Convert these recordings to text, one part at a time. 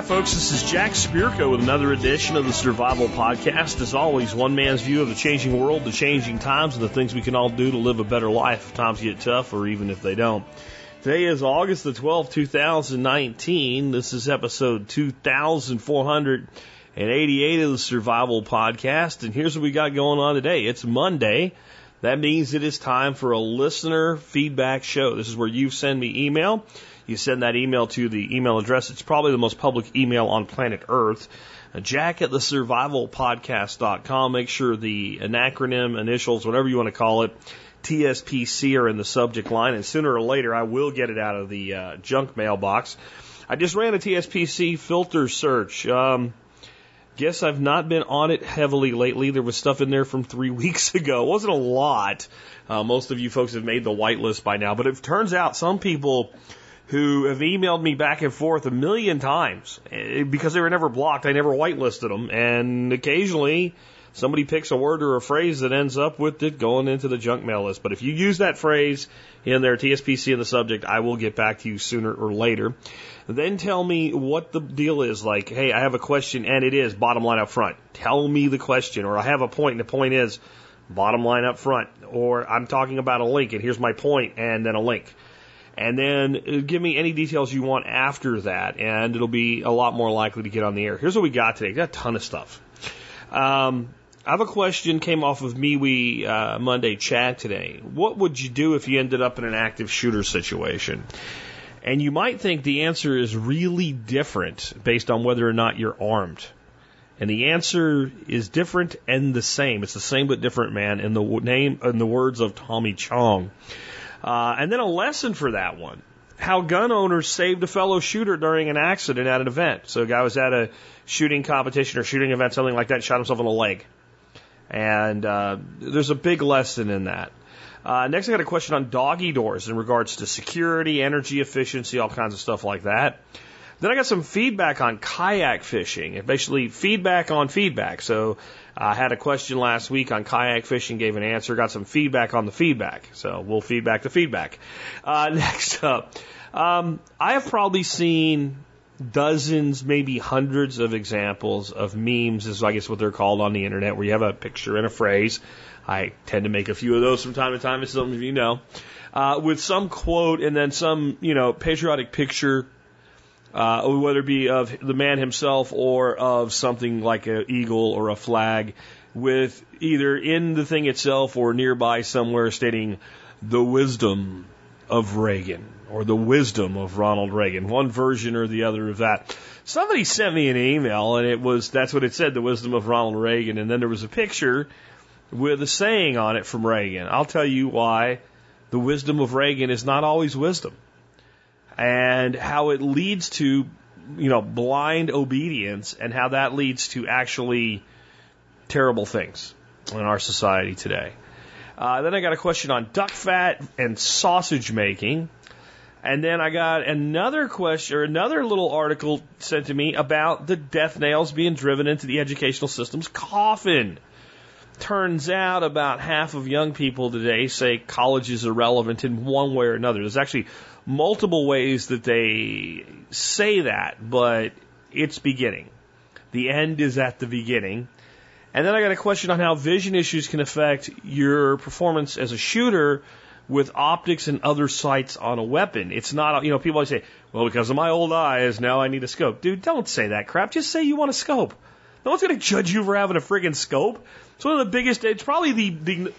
Hi, folks. This is Jack Spirko with another edition of the Survival Podcast. As always, one man's view of the changing world, the changing times, and the things we can all do to live a better life if times get tough or even if they don't. Today is August the 12th, 2019. This is episode 2488 of the Survival Podcast. And here's what we got going on today. It's Monday. That means it is time for a listener feedback show. This is where you send me email. You send that email to the email address. It's probably the most public email on planet Earth. Uh, Jack at the survivalpodcast.com. Make sure the an acronym, initials, whatever you want to call it, TSPC are in the subject line. And sooner or later, I will get it out of the uh, junk mailbox. I just ran a TSPC filter search. Um, guess I've not been on it heavily lately. There was stuff in there from three weeks ago. It wasn't a lot. Uh, most of you folks have made the whitelist by now, but it turns out some people who have emailed me back and forth a million times eh, because they were never blocked. I never whitelisted them, and occasionally somebody picks a word or a phrase that ends up with it going into the junk mail list. But if you use that phrase in their TSPC in the subject, I will get back to you sooner or later. Then tell me what the deal is. Like, hey, I have a question and it is bottom line up front. Tell me the question. Or I have a point and the point is bottom line up front. Or I'm talking about a link and here's my point and then a link and then uh, give me any details you want after that, and it'll be a lot more likely to get on the air. Here's what we got today. We got a ton of stuff. Um, I have a question came off of MeWe uh, Monday chat today. What would you do if you ended up in an active shooter situation? And you might think the answer is really different based on whether or not you're armed. And the answer is different and the same. It's the same but different, man. In the name, in the words of Tommy Chong. Uh, and then a lesson for that one how gun owners saved a fellow shooter during an accident at an event. So a guy was at a shooting competition or shooting event, something like that, shot himself in the leg. And uh, there's a big lesson in that. Uh, next, I got a question on doggy doors in regards to security, energy efficiency, all kinds of stuff like that. Then I got some feedback on kayak fishing, and basically feedback on feedback. So I had a question last week on kayak fishing, gave an answer, got some feedback on the feedback. So we'll feedback the feedback. Uh, next up, um, I have probably seen dozens, maybe hundreds of examples of memes, is I guess what they're called on the internet, where you have a picture and a phrase. I tend to make a few of those from time to time, as some of you know, uh, with some quote and then some, you know, patriotic picture uh, whether it be of the man himself or of something like an eagle or a flag, with either in the thing itself or nearby somewhere stating the wisdom of Reagan or the wisdom of Ronald Reagan, one version or the other of that. Somebody sent me an email and it was that's what it said, the wisdom of Ronald Reagan, and then there was a picture with a saying on it from Reagan. I'll tell you why the wisdom of Reagan is not always wisdom and how it leads to, you know, blind obedience and how that leads to actually terrible things in our society today. Uh, then I got a question on duck fat and sausage making. And then I got another question or another little article sent to me about the death nails being driven into the educational system's coffin. Turns out about half of young people today say college is irrelevant in one way or another. There's actually multiple ways that they say that, but it's beginning. The end is at the beginning. And then I got a question on how vision issues can affect your performance as a shooter with optics and other sights on a weapon. It's not, you know, people always say, well, because of my old eyes, now I need a scope. Dude, don't say that crap. Just say you want a scope. No one's going to judge you for having a friggin' scope. It's one of the biggest, it's probably the, the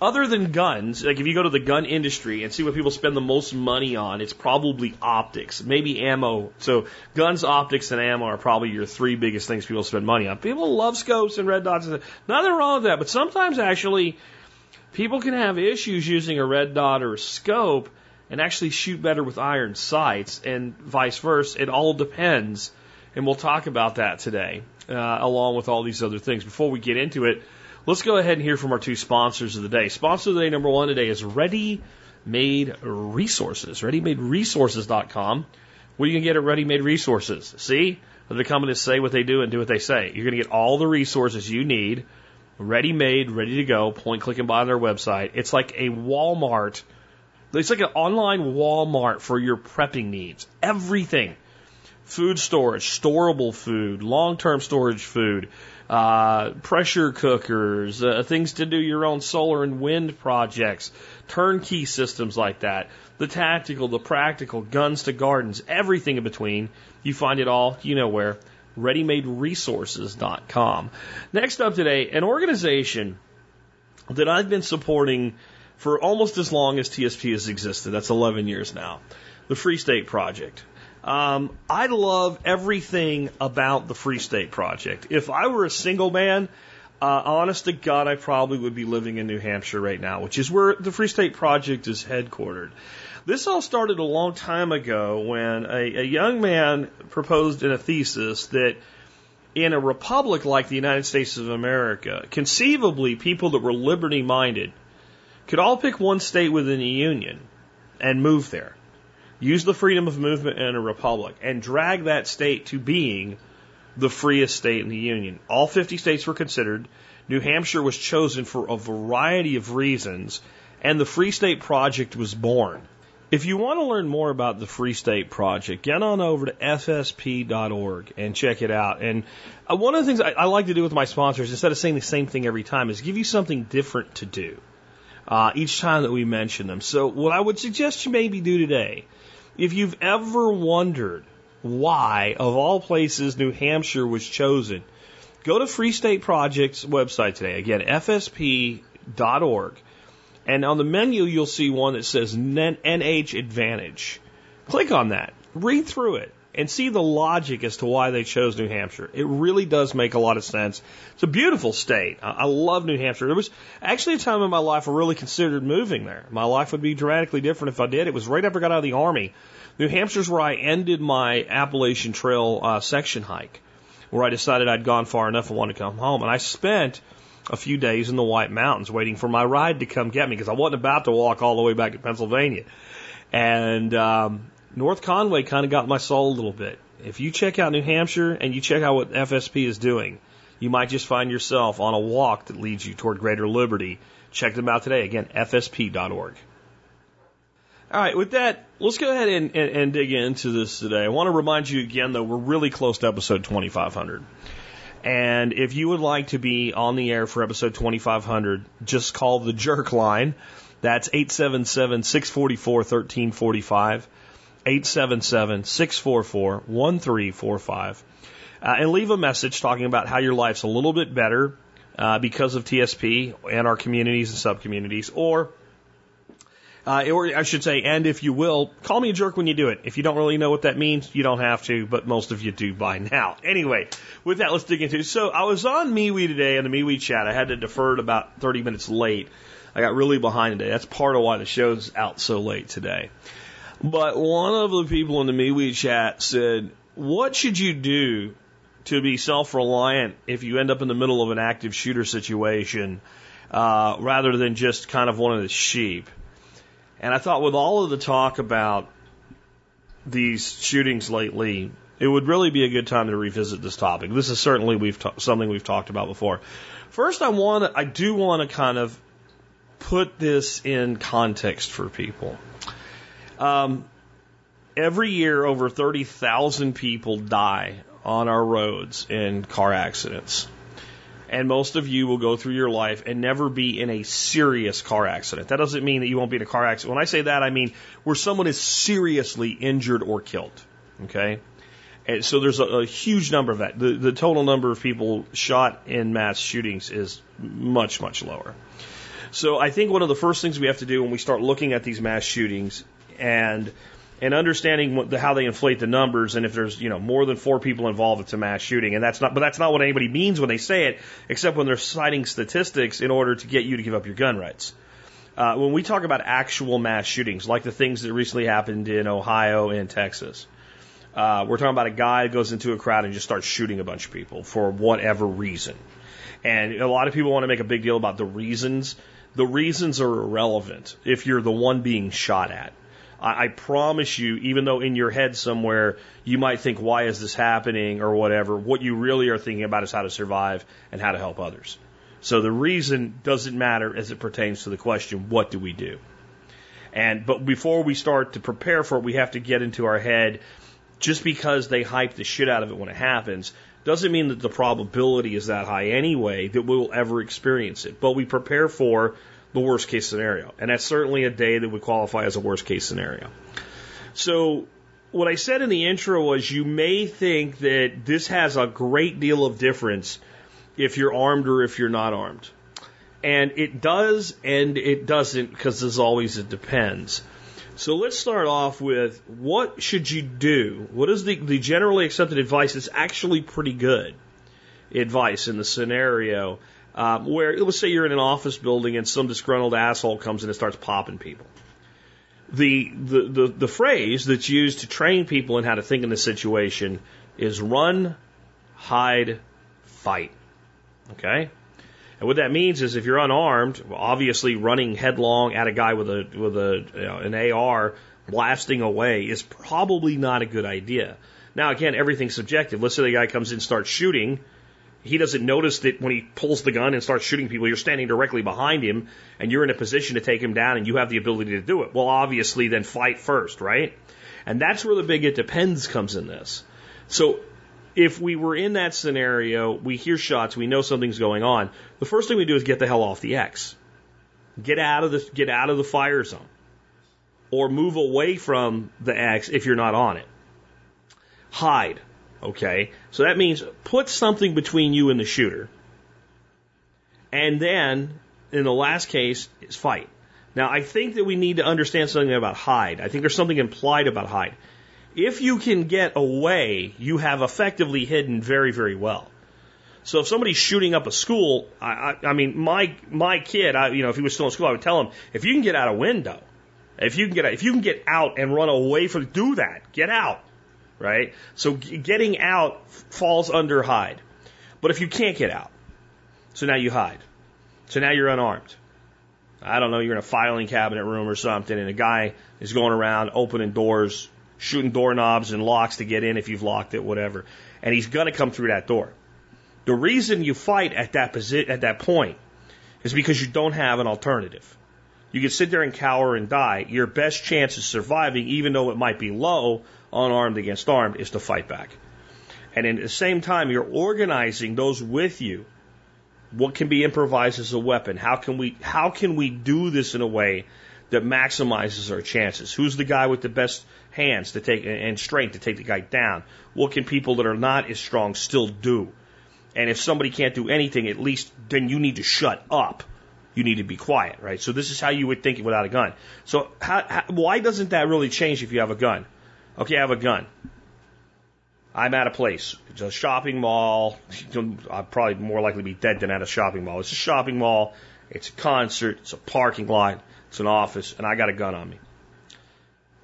other than guns, like if you go to the gun industry and see what people spend the most money on, it's probably optics, maybe ammo. So guns, optics, and ammo are probably your three biggest things people spend money on. People love scopes and red dots. Nothing wrong with that, but sometimes actually people can have issues using a red dot or a scope and actually shoot better with iron sights and vice versa. It all depends. And we'll talk about that today, uh, along with all these other things. Before we get into it, Let's go ahead and hear from our two sponsors of the day. Sponsor of the day number one today is Ready Made Resources. ReadyMadeResources.com. What are you to get at Ready Made Resources? See? Coming to say what they do and do what they say. You're going to get all the resources you need, ready made, ready to go, point, click, and buy on their website. It's like a Walmart. It's like an online Walmart for your prepping needs. Everything food storage, storable food, long-term storage food, uh, pressure cookers, uh, things to do your own solar and wind projects, turnkey systems like that, the tactical, the practical, guns to gardens, everything in between. You find it all, you know where, readymaderesources.com. Next up today, an organization that I've been supporting for almost as long as TSP has existed. That's 11 years now. The Free State Project. Um, I love everything about the Free State Project. If I were a single man, uh, honest to God, I probably would be living in New Hampshire right now, which is where the Free State Project is headquartered. This all started a long time ago when a, a young man proposed in a thesis that in a republic like the United States of America, conceivably people that were liberty minded could all pick one state within the Union and move there. Use the freedom of movement in a republic and drag that state to being the freest state in the Union. All 50 states were considered. New Hampshire was chosen for a variety of reasons, and the Free State Project was born. If you want to learn more about the Free State Project, get on over to fsp.org and check it out. And uh, one of the things I, I like to do with my sponsors, instead of saying the same thing every time, is give you something different to do uh, each time that we mention them. So, what I would suggest you maybe do today, if you've ever wondered why, of all places, New Hampshire was chosen, go to Free State Project's website today. Again, fsp.org. And on the menu, you'll see one that says NH Advantage. Click on that. Read through it and see the logic as to why they chose New Hampshire. It really does make a lot of sense. It's a beautiful state. I love New Hampshire. There was actually a time in my life I really considered moving there. My life would be dramatically different if I did. It was right after I got out of the Army. New Hampshire's where I ended my Appalachian Trail uh, section hike, where I decided I'd gone far enough and wanted to come home. And I spent a few days in the White Mountains waiting for my ride to come get me because I wasn't about to walk all the way back to Pennsylvania. And um, North Conway kind of got my soul a little bit. If you check out New Hampshire and you check out what FSP is doing, you might just find yourself on a walk that leads you toward greater liberty. Check them out today. Again, fsp.org. All right, with that, let's go ahead and, and, and, dig into this today. I want to remind you again, though, we're really close to episode 2500. And if you would like to be on the air for episode 2500, just call the jerk line. That's 877 644 1345. 877 644 1345. Uh, and leave a message talking about how your life's a little bit better uh, because of TSP and our communities and sub communities, or uh, or I should say, and if you will, call me a jerk when you do it. If you don't really know what that means, you don't have to, but most of you do by now. Anyway, with that, let's dig into it. So I was on MeWe today in the MeWe chat. I had to defer it about 30 minutes late. I got really behind today. That's part of why the show's out so late today. But one of the people in the MeWe chat said, What should you do to be self reliant if you end up in the middle of an active shooter situation uh, rather than just kind of one of the sheep? And I thought, with all of the talk about these shootings lately, it would really be a good time to revisit this topic. This is certainly we've something we've talked about before. First, I want I do want to kind of put this in context for people. Um, every year, over 30,000 people die on our roads in car accidents. And most of you will go through your life and never be in a serious car accident. That doesn't mean that you won't be in a car accident. When I say that, I mean where someone is seriously injured or killed. Okay? And so there's a, a huge number of that. The, the total number of people shot in mass shootings is much, much lower. So I think one of the first things we have to do when we start looking at these mass shootings and and understanding what the, how they inflate the numbers and if there's you know more than four people involved it's a mass shooting. And that's not but that's not what anybody means when they say it except when they're citing statistics in order to get you to give up your gun rights. Uh, when we talk about actual mass shootings like the things that recently happened in ohio and texas uh, we're talking about a guy goes into a crowd and just starts shooting a bunch of people for whatever reason. And a lot of people want to make a big deal about the reasons. The reasons are irrelevant if you're the one being shot at I, I promise you, even though in your head somewhere you might think, why is this happening or whatever, what you really are thinking about is how to survive and how to help others. So the reason doesn't matter as it pertains to the question, what do we do? And, but before we start to prepare for it, we have to get into our head just because they hype the shit out of it when it happens doesn't mean that the probability is that high anyway that we'll ever experience it. But we prepare for the worst case scenario. And that's certainly a day that would qualify as a worst case scenario. So what I said in the intro was you may think that this has a great deal of difference if you're armed or if you're not armed. And it does and it doesn't because there's always it depends. So let's start off with what should you do? What is the, the generally accepted advice that's actually pretty good advice in the scenario um, where let's say you're in an office building and some disgruntled asshole comes in and starts popping people. The, the, the, the phrase that's used to train people in how to think in this situation is run, hide, fight. Okay? And what that means is if you're unarmed, obviously running headlong at a guy with a with a you know, an AR blasting away is probably not a good idea. Now again, everything's subjective. Let's say the guy comes in and starts shooting. He doesn't notice that when he pulls the gun and starts shooting people, you're standing directly behind him and you're in a position to take him down and you have the ability to do it. Well, obviously then fight first, right? And that's where the big it depends comes in this. So if we were in that scenario, we hear shots, we know something's going on. The first thing we do is get the hell off the X. Get out of the get out of the fire zone. Or move away from the X if you're not on it. Hide. Okay? So that means put something between you and the shooter. And then, in the last case, is fight. Now, I think that we need to understand something about hide. I think there's something implied about hide. If you can get away, you have effectively hidden very, very well. So if somebody's shooting up a school, I, I, I mean, my my kid, I, you know, if he was still in school, I would tell him if you can get out a window, if you can get out, if you can get out and run away from, do that, get out, right? So getting out falls under hide, but if you can't get out, so now you hide, so now you're unarmed. I don't know, you're in a filing cabinet room or something, and a guy is going around opening doors, shooting doorknobs and locks to get in if you've locked it, whatever. And he's going to come through that door. The reason you fight at that posi- at that point is because you don't have an alternative. You can sit there and cower and die. Your best chance of surviving, even though it might be low, unarmed against armed, is to fight back. And at the same time, you're organizing those with you. What can be improvised as a weapon? How can we how can we do this in a way that maximizes our chances? Who's the guy with the best hands to take and strength to take the guy down? What can people that are not as strong still do? And if somebody can't do anything, at least then you need to shut up. You need to be quiet, right? So this is how you would think it without a gun. So how, how, why doesn't that really change if you have a gun? Okay, I have a gun. I'm at a place. It's a shopping mall. I'm probably more likely be dead than at a shopping mall. It's a shopping mall. It's a concert. It's a parking lot. It's an office, and I got a gun on me.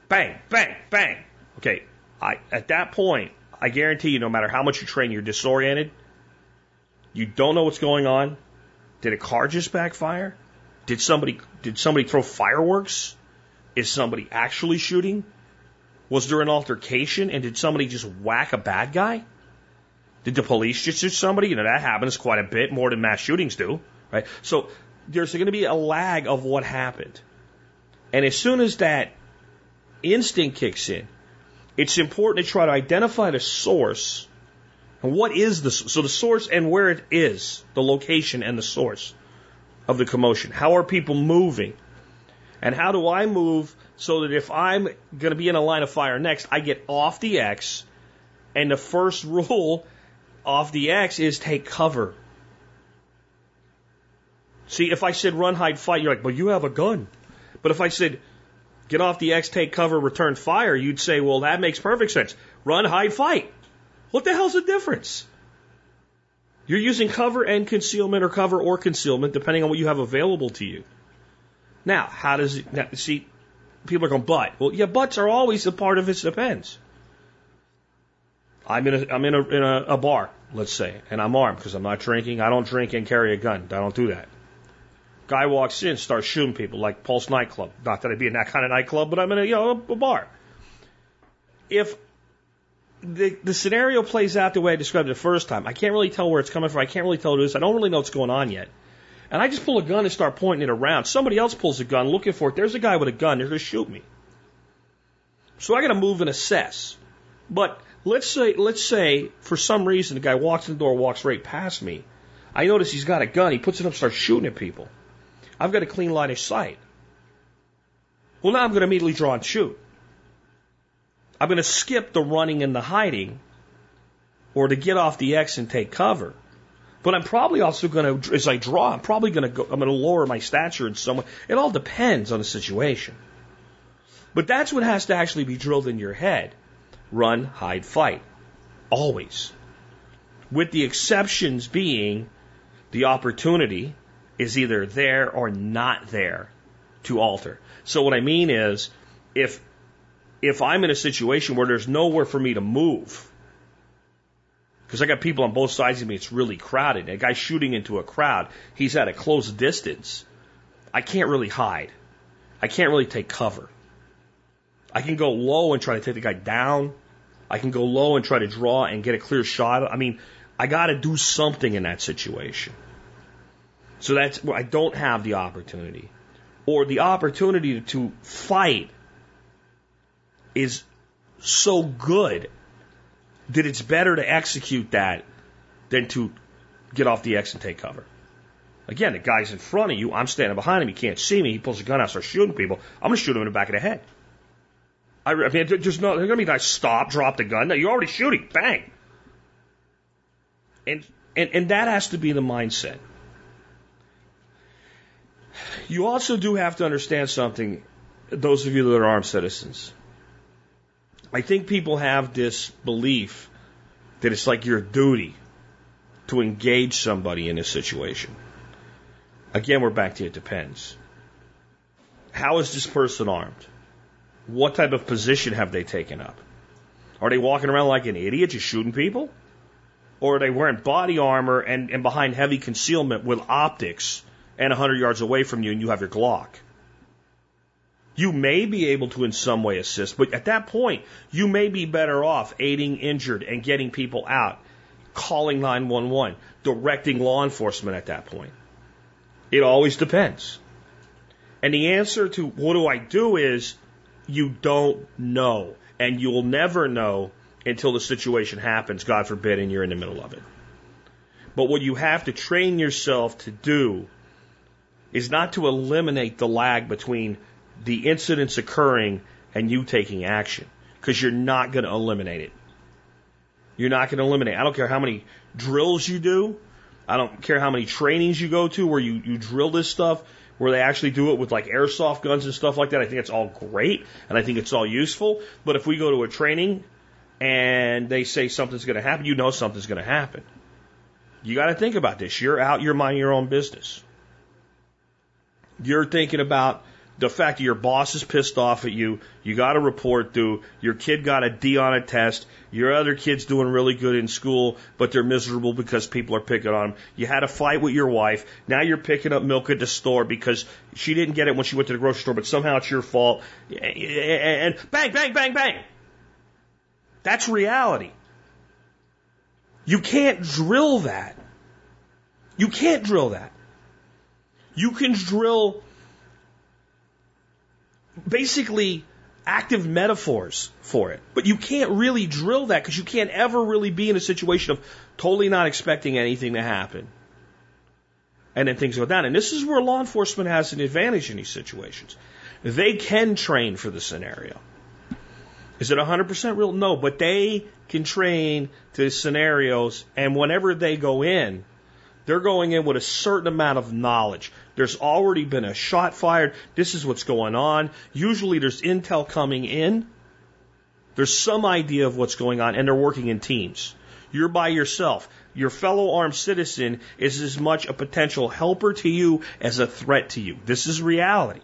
Bang, bang, bang. Okay, I, at that point, I guarantee you, no matter how much you train, you're disoriented. You don't know what's going on. Did a car just backfire? Did somebody did somebody throw fireworks? Is somebody actually shooting? Was there an altercation and did somebody just whack a bad guy? Did the police just shoot somebody? You know, that happens quite a bit more than mass shootings do, right? So there's going to be a lag of what happened. And as soon as that instinct kicks in, it's important to try to identify the source. And what is the so the source and where it is, the location and the source of the commotion. How are people moving? And how do I move so that if I'm going to be in a line of fire next, I get off the X and the first rule off the X is take cover. See, if I said run, hide, fight, you're like, well, you have a gun. But if I said get off the X, take cover, return fire, you'd say, well, that makes perfect sense. Run, hide, fight. What the hell's the difference? You're using cover and concealment or cover or concealment depending on what you have available to you. Now, how does it, now, see, people are going, but. Well, yeah, buts are always a part of it depends. I'm in a, I'm in a, in a, a bar, let's say, and I'm armed because I'm not drinking. I don't drink and carry a gun. I don't do that. Guy walks in, starts shooting people like Pulse nightclub. Not that I'd be in that kind of nightclub, but I'm in a, you know, a bar. If the, the scenario plays out the way I described it the first time, I can't really tell where it's coming from. I can't really tell who it is. I don't really know what's going on yet. And I just pull a gun and start pointing it around. Somebody else pulls a gun looking for it. There's a guy with a gun. They're going to shoot me. So I got to move and assess. But let's say, let's say for some reason the guy walks in the door, walks right past me. I notice he's got a gun. He puts it up, starts shooting at people. I've got a clean line of sight. Well, now I'm going to immediately draw and shoot. I'm going to skip the running and the hiding or to get off the X and take cover. But I'm probably also going to, as I draw, I'm probably going to go, I'm going to lower my stature in some way. It all depends on the situation. But that's what has to actually be drilled in your head. Run, hide, fight. Always. With the exceptions being the opportunity is either there or not there to alter. So what I mean is, if if I'm in a situation where there's nowhere for me to move, because I got people on both sides of me, it's really crowded. A guy shooting into a crowd, he's at a close distance. I can't really hide. I can't really take cover. I can go low and try to take the guy down. I can go low and try to draw and get a clear shot. I mean, I got to do something in that situation. So that's where I don't have the opportunity. Or the opportunity to fight is so good that it's better to execute that than to get off the X and take cover. Again, the guy's in front of you. I'm standing behind him. He can't see me. He pulls a gun out, starts shooting people. I'm going to shoot him in the back of the head. I, I mean, there's no, there's going to be I stop, drop the gun. No, you're already shooting. Bang. And, and, and that has to be the mindset. You also do have to understand something, those of you that are armed citizens. I think people have this belief that it's like your duty to engage somebody in a situation. Again, we're back to it depends. How is this person armed? What type of position have they taken up? Are they walking around like an idiot just shooting people? Or are they wearing body armor and, and behind heavy concealment with optics and 100 yards away from you and you have your Glock? You may be able to in some way assist, but at that point, you may be better off aiding injured and getting people out, calling 911, directing law enforcement at that point. It always depends. And the answer to what do I do is you don't know. And you'll never know until the situation happens, God forbid, and you're in the middle of it. But what you have to train yourself to do is not to eliminate the lag between the incidents occurring and you taking action because you're not going to eliminate it. You're not going to eliminate. I don't care how many drills you do. I don't care how many trainings you go to where you, you drill this stuff, where they actually do it with like airsoft guns and stuff like that. I think it's all great and I think it's all useful. But if we go to a training and they say something's going to happen, you know something's going to happen. You got to think about this. You're out, you're minding your own business. You're thinking about the fact that your boss is pissed off at you, you got a report due, your kid got a D on a test, your other kid's doing really good in school, but they're miserable because people are picking on them. You had a fight with your wife, now you're picking up milk at the store because she didn't get it when she went to the grocery store, but somehow it's your fault. And bang, bang, bang, bang. That's reality. You can't drill that. You can't drill that. You can drill basically active metaphors for it. But you can't really drill that because you can't ever really be in a situation of totally not expecting anything to happen. And then things go down. And this is where law enforcement has an advantage in these situations. They can train for the scenario. Is it 100% real? No, but they can train to scenarios, and whenever they go in, they're going in with a certain amount of knowledge. There's already been a shot fired. This is what's going on. Usually there's intel coming in. There's some idea of what's going on, and they're working in teams. You're by yourself. Your fellow armed citizen is as much a potential helper to you as a threat to you. This is reality.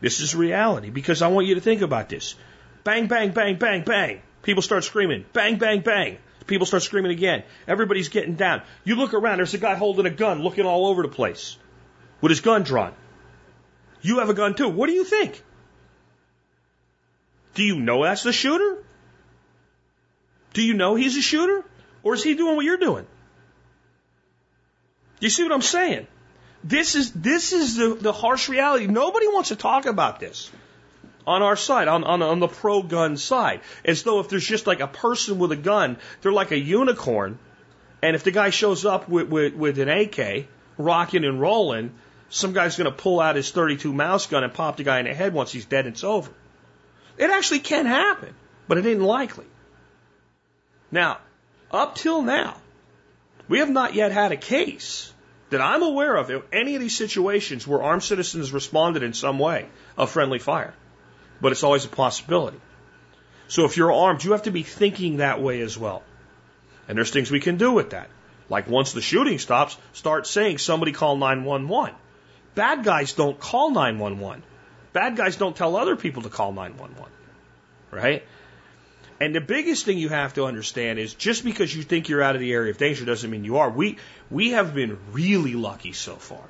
This is reality because I want you to think about this. Bang, bang, bang, bang, bang. People start screaming. Bang, bang, bang. People start screaming again. Everybody's getting down. You look around, there's a guy holding a gun, looking all over the place with his gun drawn. You have a gun too. What do you think? Do you know that's the shooter? Do you know he's a shooter? Or is he doing what you're doing? You see what I'm saying? This is, this is the, the harsh reality. Nobody wants to talk about this. On our side, on, on, on the pro gun side. As though if there's just like a person with a gun, they're like a unicorn. And if the guy shows up with, with, with an AK, rocking and rolling, some guy's going to pull out his 32 mouse gun and pop the guy in the head once he's dead and it's over. It actually can happen, but it ain't likely. Now, up till now, we have not yet had a case that I'm aware of in any of these situations where armed citizens responded in some way of friendly fire. But it's always a possibility. So if you're armed, you have to be thinking that way as well. And there's things we can do with that. Like once the shooting stops, start saying somebody call 911. Bad guys don't call 911. Bad guys don't tell other people to call 911. Right? And the biggest thing you have to understand is just because you think you're out of the area of danger doesn't mean you are. We we have been really lucky so far.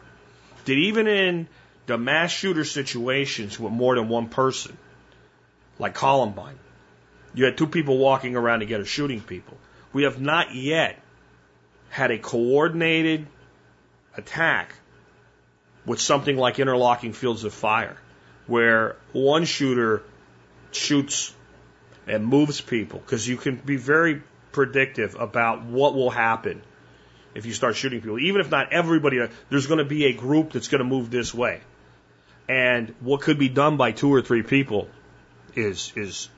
That even in the mass shooter situations with more than one person, like Columbine, you had two people walking around together shooting people. We have not yet had a coordinated attack with something like interlocking fields of fire, where one shooter shoots and moves people because you can be very predictive about what will happen if you start shooting people. Even if not everybody, uh, there's going to be a group that's going to move this way. And what could be done by two or three people is is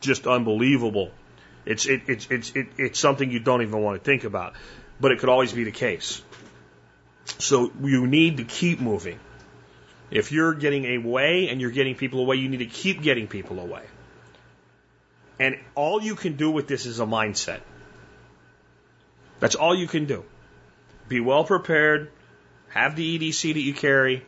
just unbelievable. It's it, it's it's it, it's something you don't even want to think about, but it could always be the case. So you need to keep moving. If you're getting away and you're getting people away, you need to keep getting people away. And all you can do with this is a mindset. That's all you can do. Be well prepared, have the EDC that you carry,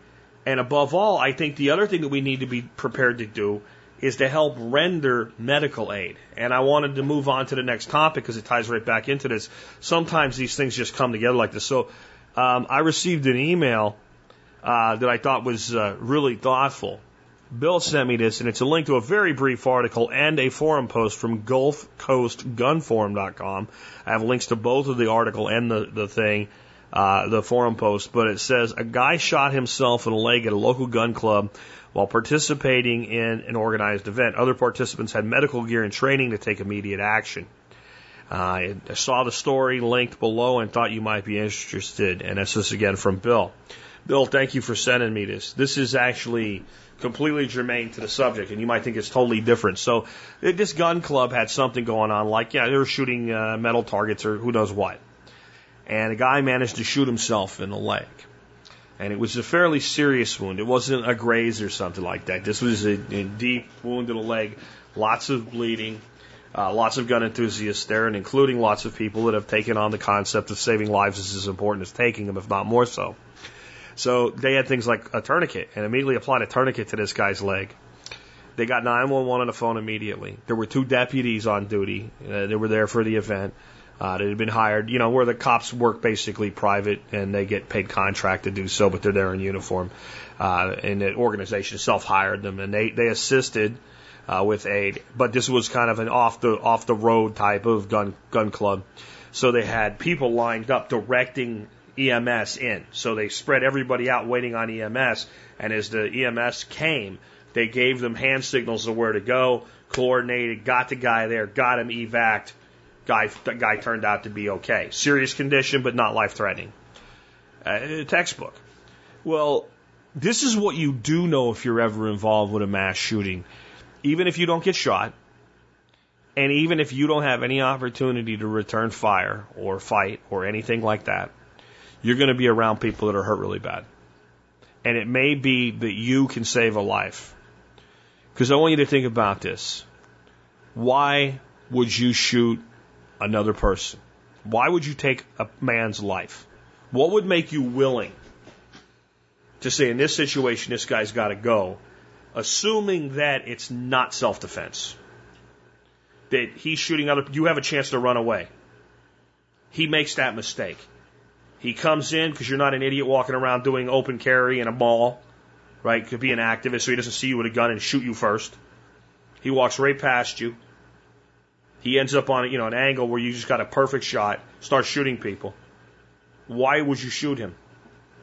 and above all, I think the other thing that we need to be prepared to do is to help render medical aid. And I wanted to move on to the next topic because it ties right back into this. Sometimes these things just come together like this. So um, I received an email uh, that I thought was uh, really thoughtful. Bill sent me this, and it's a link to a very brief article and a forum post from GulfCoastGunForum.com. I have links to both of the article and the, the thing, uh, the forum post, but it says a guy shot himself in the leg at a local gun club while participating in an organized event. Other participants had medical gear and training to take immediate action. Uh, I saw the story linked below and thought you might be interested, and this is again from Bill. Bill, thank you for sending me this. This is actually completely germane to the subject, and you might think it's totally different. So this gun club had something going on, like yeah, they were shooting uh, metal targets or who knows what, and a guy managed to shoot himself in the leg, and it was a fairly serious wound. It wasn't a graze or something like that. This was a, a deep wound in the leg, lots of bleeding. Uh, lots of gun enthusiasts there, and including lots of people that have taken on the concept of saving lives is as important as taking them, if not more so. So they had things like a tourniquet and immediately applied a tourniquet to this guy's leg. They got 911 on the phone immediately. There were two deputies on duty. Uh, they were there for the event. Uh, they had been hired, you know, where the cops work basically private and they get paid contract to do so, but they're there in uniform. Uh, and the organization itself hired them and they, they assisted, uh, with aid. But this was kind of an off the, off the road type of gun, gun club. So they had people lined up directing EMS in. So they spread everybody out waiting on EMS. And as the EMS came, they gave them hand signals of where to go, coordinated, got the guy there, got him evac. Guy, guy turned out to be okay. Serious condition, but not life threatening. Uh, textbook. Well, this is what you do know if you're ever involved with a mass shooting. Even if you don't get shot, and even if you don't have any opportunity to return fire or fight or anything like that, you're going to be around people that are hurt really bad. And it may be that you can save a life. Because I want you to think about this. Why would you shoot another person? Why would you take a man's life? What would make you willing to say, in this situation, this guy's got to go, assuming that it's not self defense? That he's shooting other, you have a chance to run away. He makes that mistake. He comes in because you're not an idiot walking around doing open carry in a mall, right? Could be an activist, so he doesn't see you with a gun and shoot you first. He walks right past you. He ends up on you know an angle where you just got a perfect shot, start shooting people. Why would you shoot him?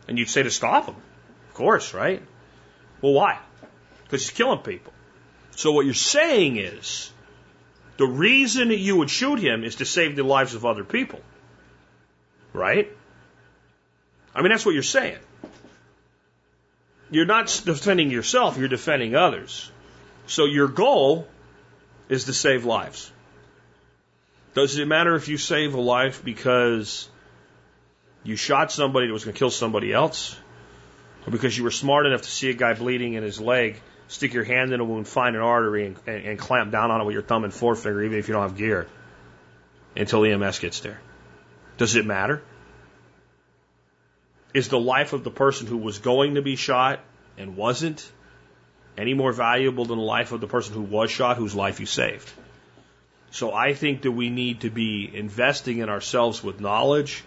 And you'd say to stop him. Of course, right? Well, why? Because he's killing people. So what you're saying is the reason that you would shoot him is to save the lives of other people. Right? I mean, that's what you're saying. You're not defending yourself, you're defending others. So your goal is to save lives. Does it matter if you save a life because you shot somebody that was going to kill somebody else? Or because you were smart enough to see a guy bleeding in his leg, stick your hand in a wound, find an artery, and, and, and clamp down on it with your thumb and forefinger, even if you don't have gear, until EMS gets there? Does it matter? Is the life of the person who was going to be shot and wasn't any more valuable than the life of the person who was shot, whose life you saved? So I think that we need to be investing in ourselves with knowledge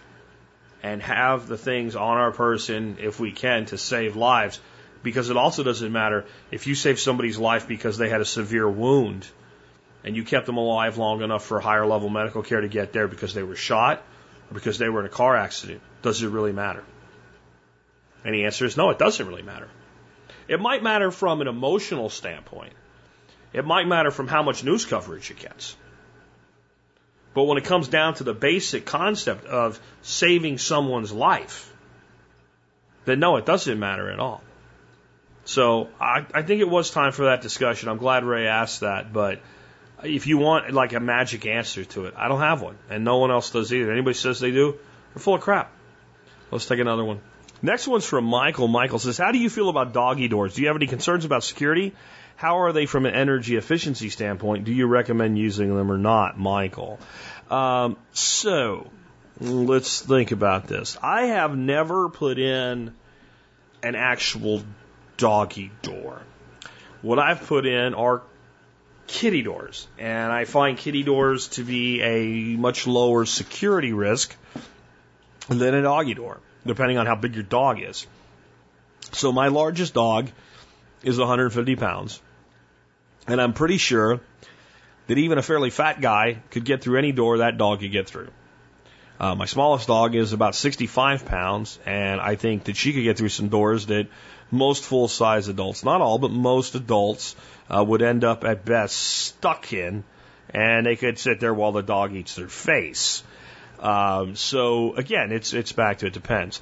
and have the things on our person, if we can, to save lives. Because it also doesn't matter if you save somebody's life because they had a severe wound and you kept them alive long enough for higher level medical care to get there because they were shot or because they were in a car accident. Does it really matter? And the answer is no, it doesn't really matter. It might matter from an emotional standpoint. It might matter from how much news coverage it gets. But when it comes down to the basic concept of saving someone's life, then no, it doesn't matter at all. So I, I think it was time for that discussion. I'm glad Ray asked that, but if you want like a magic answer to it, I don't have one, and no one else does either. Anybody says they do, they're full of crap. Let's take another one. Next one's from Michael. Michael says, How do you feel about doggy doors? Do you have any concerns about security? How are they from an energy efficiency standpoint? Do you recommend using them or not, Michael? Um, so, let's think about this. I have never put in an actual doggy door. What I've put in are kitty doors, and I find kitty doors to be a much lower security risk than a doggy door depending on how big your dog is. So my largest dog is 150 pounds. And I'm pretty sure that even a fairly fat guy could get through any door that dog could get through. Uh, my smallest dog is about 65 pounds, and I think that she could get through some doors that most full size adults, not all, but most adults, uh, would end up at best stuck in, and they could sit there while the dog eats their face. Um, so again, it's it's back to it depends.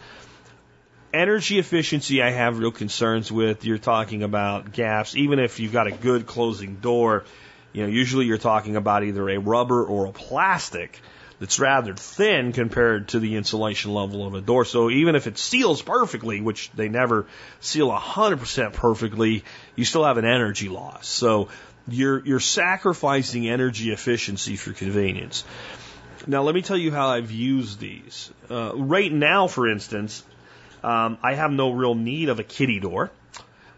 Energy efficiency, I have real concerns with. You're talking about gaps, even if you've got a good closing door. You know, usually you're talking about either a rubber or a plastic that's rather thin compared to the insulation level of a door. So even if it seals perfectly, which they never seal 100% perfectly, you still have an energy loss. So you're, you're sacrificing energy efficiency for convenience. Now, let me tell you how I've used these. Uh, right now, for instance, um, I have no real need of a kitty door,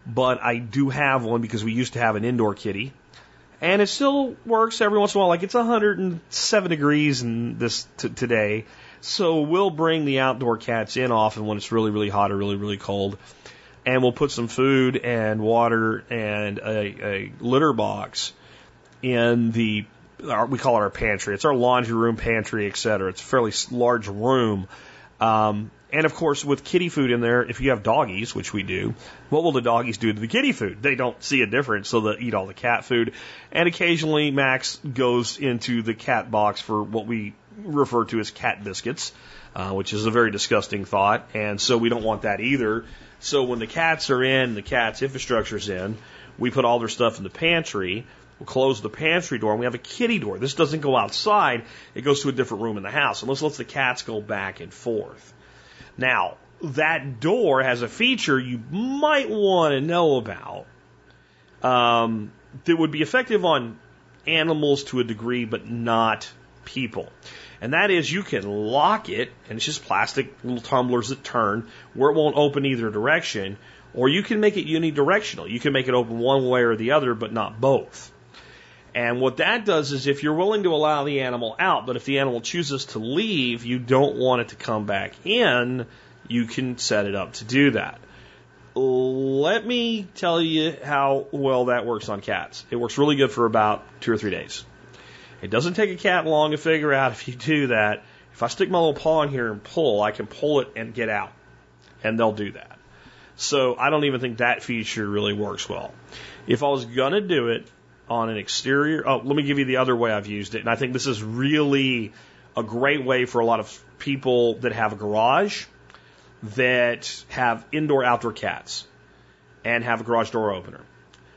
but I do have one because we used to have an indoor kitty. And it still works every once in a while. Like it's 107 degrees in this t- today. So we'll bring the outdoor cats in often when it's really, really hot or really, really cold. And we'll put some food and water and a, a litter box in the our, we call it our pantry. It's our laundry room, pantry, etc. It's a fairly large room. Um, and of course, with kitty food in there, if you have doggies, which we do, what will the doggies do to the kitty food? They don't see a difference, so they eat all the cat food. And occasionally, Max goes into the cat box for what we refer to as cat biscuits, uh, which is a very disgusting thought. And so we don't want that either. So when the cats are in, the cat's infrastructure's in, we put all their stuff in the pantry. We'll close the pantry door and we have a kitty door. This doesn't go outside, it goes to a different room in the house. This lets the cats go back and forth. Now, that door has a feature you might want to know about um, that would be effective on animals to a degree, but not people. And that is you can lock it, and it's just plastic little tumblers that turn where it won't open either direction, or you can make it unidirectional. You can make it open one way or the other, but not both. And what that does is if you're willing to allow the animal out, but if the animal chooses to leave, you don't want it to come back in, you can set it up to do that. Let me tell you how well that works on cats. It works really good for about two or three days. It doesn't take a cat long to figure out if you do that. If I stick my little paw in here and pull, I can pull it and get out. And they'll do that. So I don't even think that feature really works well. If I was going to do it, on an exterior. Oh, let me give you the other way I've used it. And I think this is really a great way for a lot of people that have a garage that have indoor outdoor cats and have a garage door opener.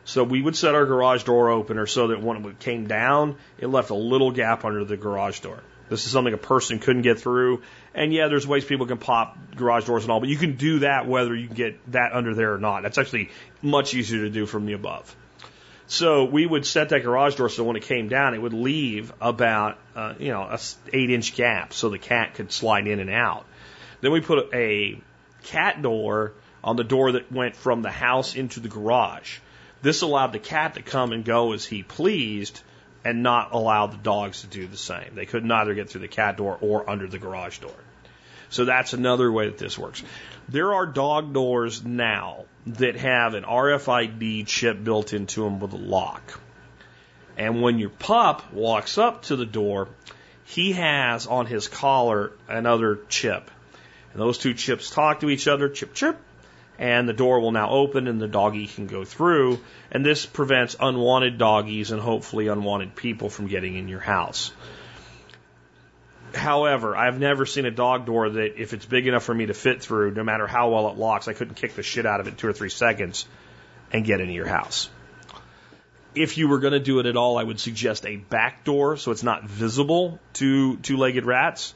So we would set our garage door opener so that when it came down, it left a little gap under the garage door. This is something a person couldn't get through. And yeah, there's ways people can pop garage doors and all, but you can do that whether you can get that under there or not. That's actually much easier to do from the above. So we would set that garage door so when it came down, it would leave about, uh, you know, a eight inch gap so the cat could slide in and out. Then we put a cat door on the door that went from the house into the garage. This allowed the cat to come and go as he pleased and not allow the dogs to do the same. They could neither get through the cat door or under the garage door. So that's another way that this works. There are dog doors now that have an RFID chip built into them with a lock. And when your pup walks up to the door, he has on his collar another chip. And those two chips talk to each other, chip, chip, and the door will now open and the doggy can go through. And this prevents unwanted doggies and hopefully unwanted people from getting in your house. However, I've never seen a dog door that if it's big enough for me to fit through, no matter how well it locks, I couldn't kick the shit out of it in two or three seconds and get into your house. If you were going to do it at all, I would suggest a back door so it's not visible to two-legged rats.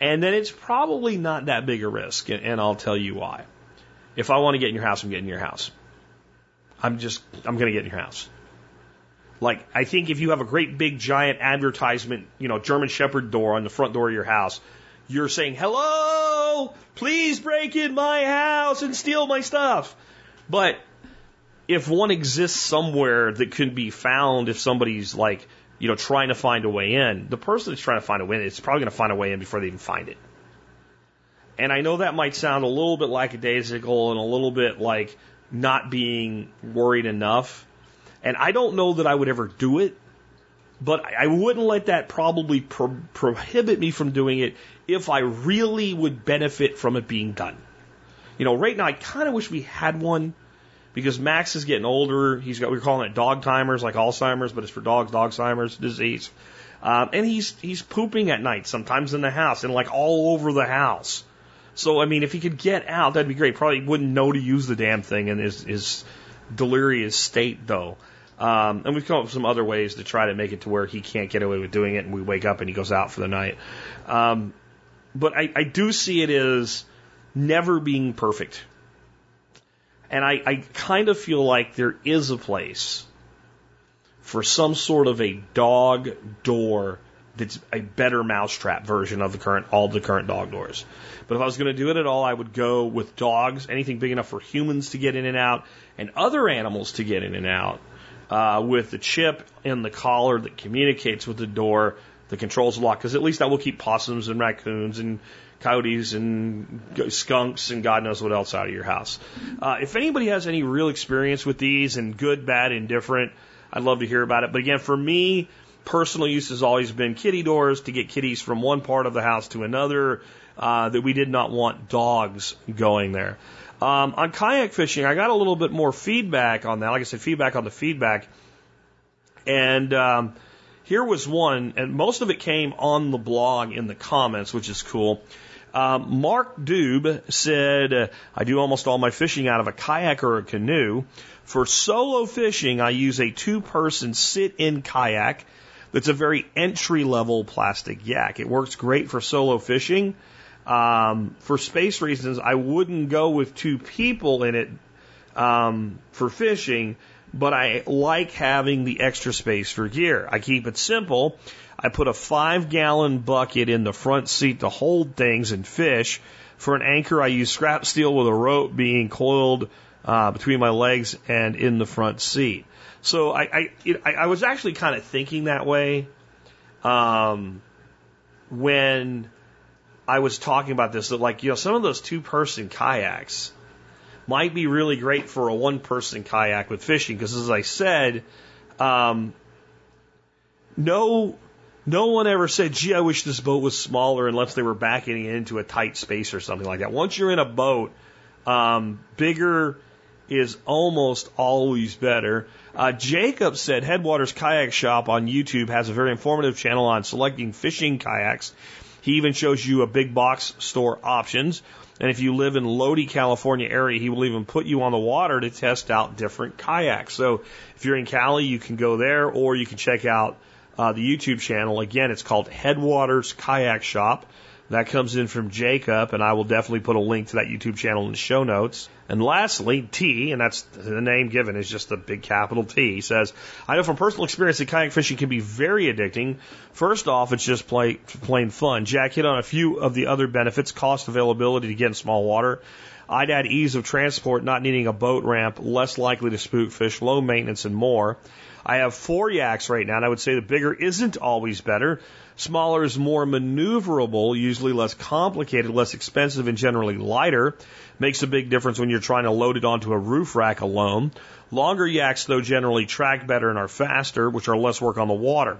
And then it's probably not that big a risk, and I'll tell you why. If I want to get in your house, I'm getting in your house. I'm just, I'm going to get in your house. Like, I think if you have a great big giant advertisement, you know, German Shepherd door on the front door of your house, you're saying, hello, please break in my house and steal my stuff. But if one exists somewhere that can be found if somebody's like, you know, trying to find a way in, the person that's trying to find a way in is probably going to find a way in before they even find it. And I know that might sound a little bit lackadaisical and a little bit like not being worried enough. And I don't know that I would ever do it, but I wouldn't let that probably pro- prohibit me from doing it if I really would benefit from it being done. You know, right now I kind of wish we had one because Max is getting older. He's got we're calling it dog timers, like Alzheimer's, but it's for dogs, dog Alzheimer's disease. Um, and he's he's pooping at night, sometimes in the house, and like all over the house. So, I mean, if he could get out, that'd be great. Probably wouldn't know to use the damn thing and his, his delirious state, though. Um, and we've come up with some other ways to try to make it to where he can't get away with doing it, and we wake up and he goes out for the night. Um, but I, I do see it as never being perfect. And I, I kind of feel like there is a place for some sort of a dog door that's a better mousetrap version of the current all the current dog doors. But if I was going to do it at all, I would go with dogs, anything big enough for humans to get in and out, and other animals to get in and out, uh, with the chip in the collar that communicates with the door that controls the lock. Because at least that will keep possums and raccoons and coyotes and skunks and God knows what else out of your house. Uh, if anybody has any real experience with these and good, bad, indifferent, I'd love to hear about it. But again, for me, personal use has always been kitty doors to get kitties from one part of the house to another. Uh, that we did not want dogs going there. Um, on kayak fishing, I got a little bit more feedback on that. Like I said, feedback on the feedback. And um, here was one, and most of it came on the blog in the comments, which is cool. Um, Mark Dube said, I do almost all my fishing out of a kayak or a canoe. For solo fishing, I use a two person sit in kayak that's a very entry level plastic yak. It works great for solo fishing. Um, for space reasons, I wouldn't go with two people in it um, for fishing, but I like having the extra space for gear. I keep it simple. I put a five gallon bucket in the front seat to hold things and fish. For an anchor, I use scrap steel with a rope being coiled uh, between my legs and in the front seat. So I I, it, I was actually kind of thinking that way um, when I was talking about this that like you know some of those two person kayaks might be really great for a one person kayak with fishing because as I said, um, no no one ever said, gee, I wish this boat was smaller unless they were backing it into a tight space or something like that. Once you're in a boat, um, bigger is almost always better. Uh, Jacob said Headwaters Kayak Shop on YouTube has a very informative channel on selecting fishing kayaks. He even shows you a big box store options. And if you live in Lodi, California area, he will even put you on the water to test out different kayaks. So if you're in Cali, you can go there or you can check out uh, the YouTube channel. Again, it's called Headwaters Kayak Shop. That comes in from Jacob, and I will definitely put a link to that YouTube channel in the show notes. And lastly, T, and that's the name given is just the big capital T, says, I know from personal experience that kayak fishing can be very addicting. First off, it's just plain fun. Jack hit on a few of the other benefits, cost availability to get in small water. I'd add ease of transport, not needing a boat ramp, less likely to spook fish, low maintenance, and more. I have four yaks right now, and I would say the bigger isn't always better. Smaller is more maneuverable, usually less complicated, less expensive, and generally lighter. Makes a big difference when you're trying to load it onto a roof rack alone. Longer yaks, though, generally track better and are faster, which are less work on the water.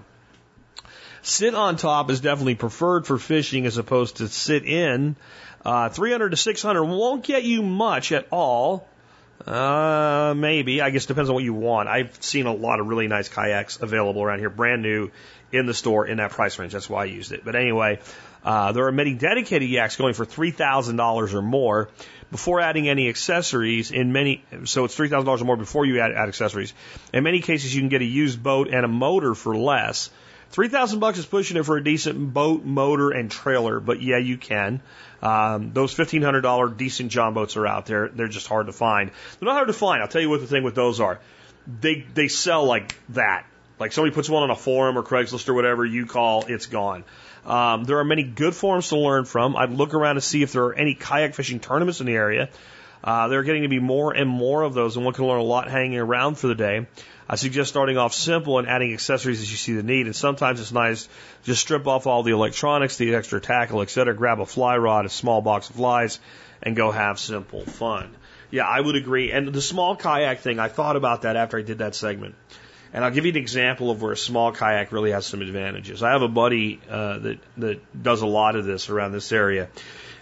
Sit on top is definitely preferred for fishing as opposed to sit in. Uh, 300 to 600 won't get you much at all. Uh, maybe. I guess depends on what you want. I've seen a lot of really nice kayaks available around here, brand new in the store in that price range. That's why I used it. But anyway, uh, there are many dedicated yaks going for three thousand dollars or more before adding any accessories. In many, so it's three thousand dollars or more before you add, add accessories. In many cases, you can get a used boat and a motor for less. Three thousand bucks is pushing it for a decent boat, motor, and trailer, but yeah, you can. Um, those fifteen hundred dollar decent John boats are out there. They're just hard to find. They're not hard to find. I'll tell you what the thing with those are. They they sell like that. Like somebody puts one on a forum or Craigslist or whatever you call, it's gone. Um, there are many good forums to learn from. I'd look around to see if there are any kayak fishing tournaments in the area. Uh, there are getting to be more and more of those, and one can learn a lot hanging around for the day. I suggest starting off simple and adding accessories as you see the need. And sometimes it's nice just strip off all the electronics, the extra tackle, etc. Grab a fly rod, a small box of flies, and go have simple fun. Yeah, I would agree. And the small kayak thing, I thought about that after I did that segment. And I'll give you an example of where a small kayak really has some advantages. I have a buddy uh, that that does a lot of this around this area,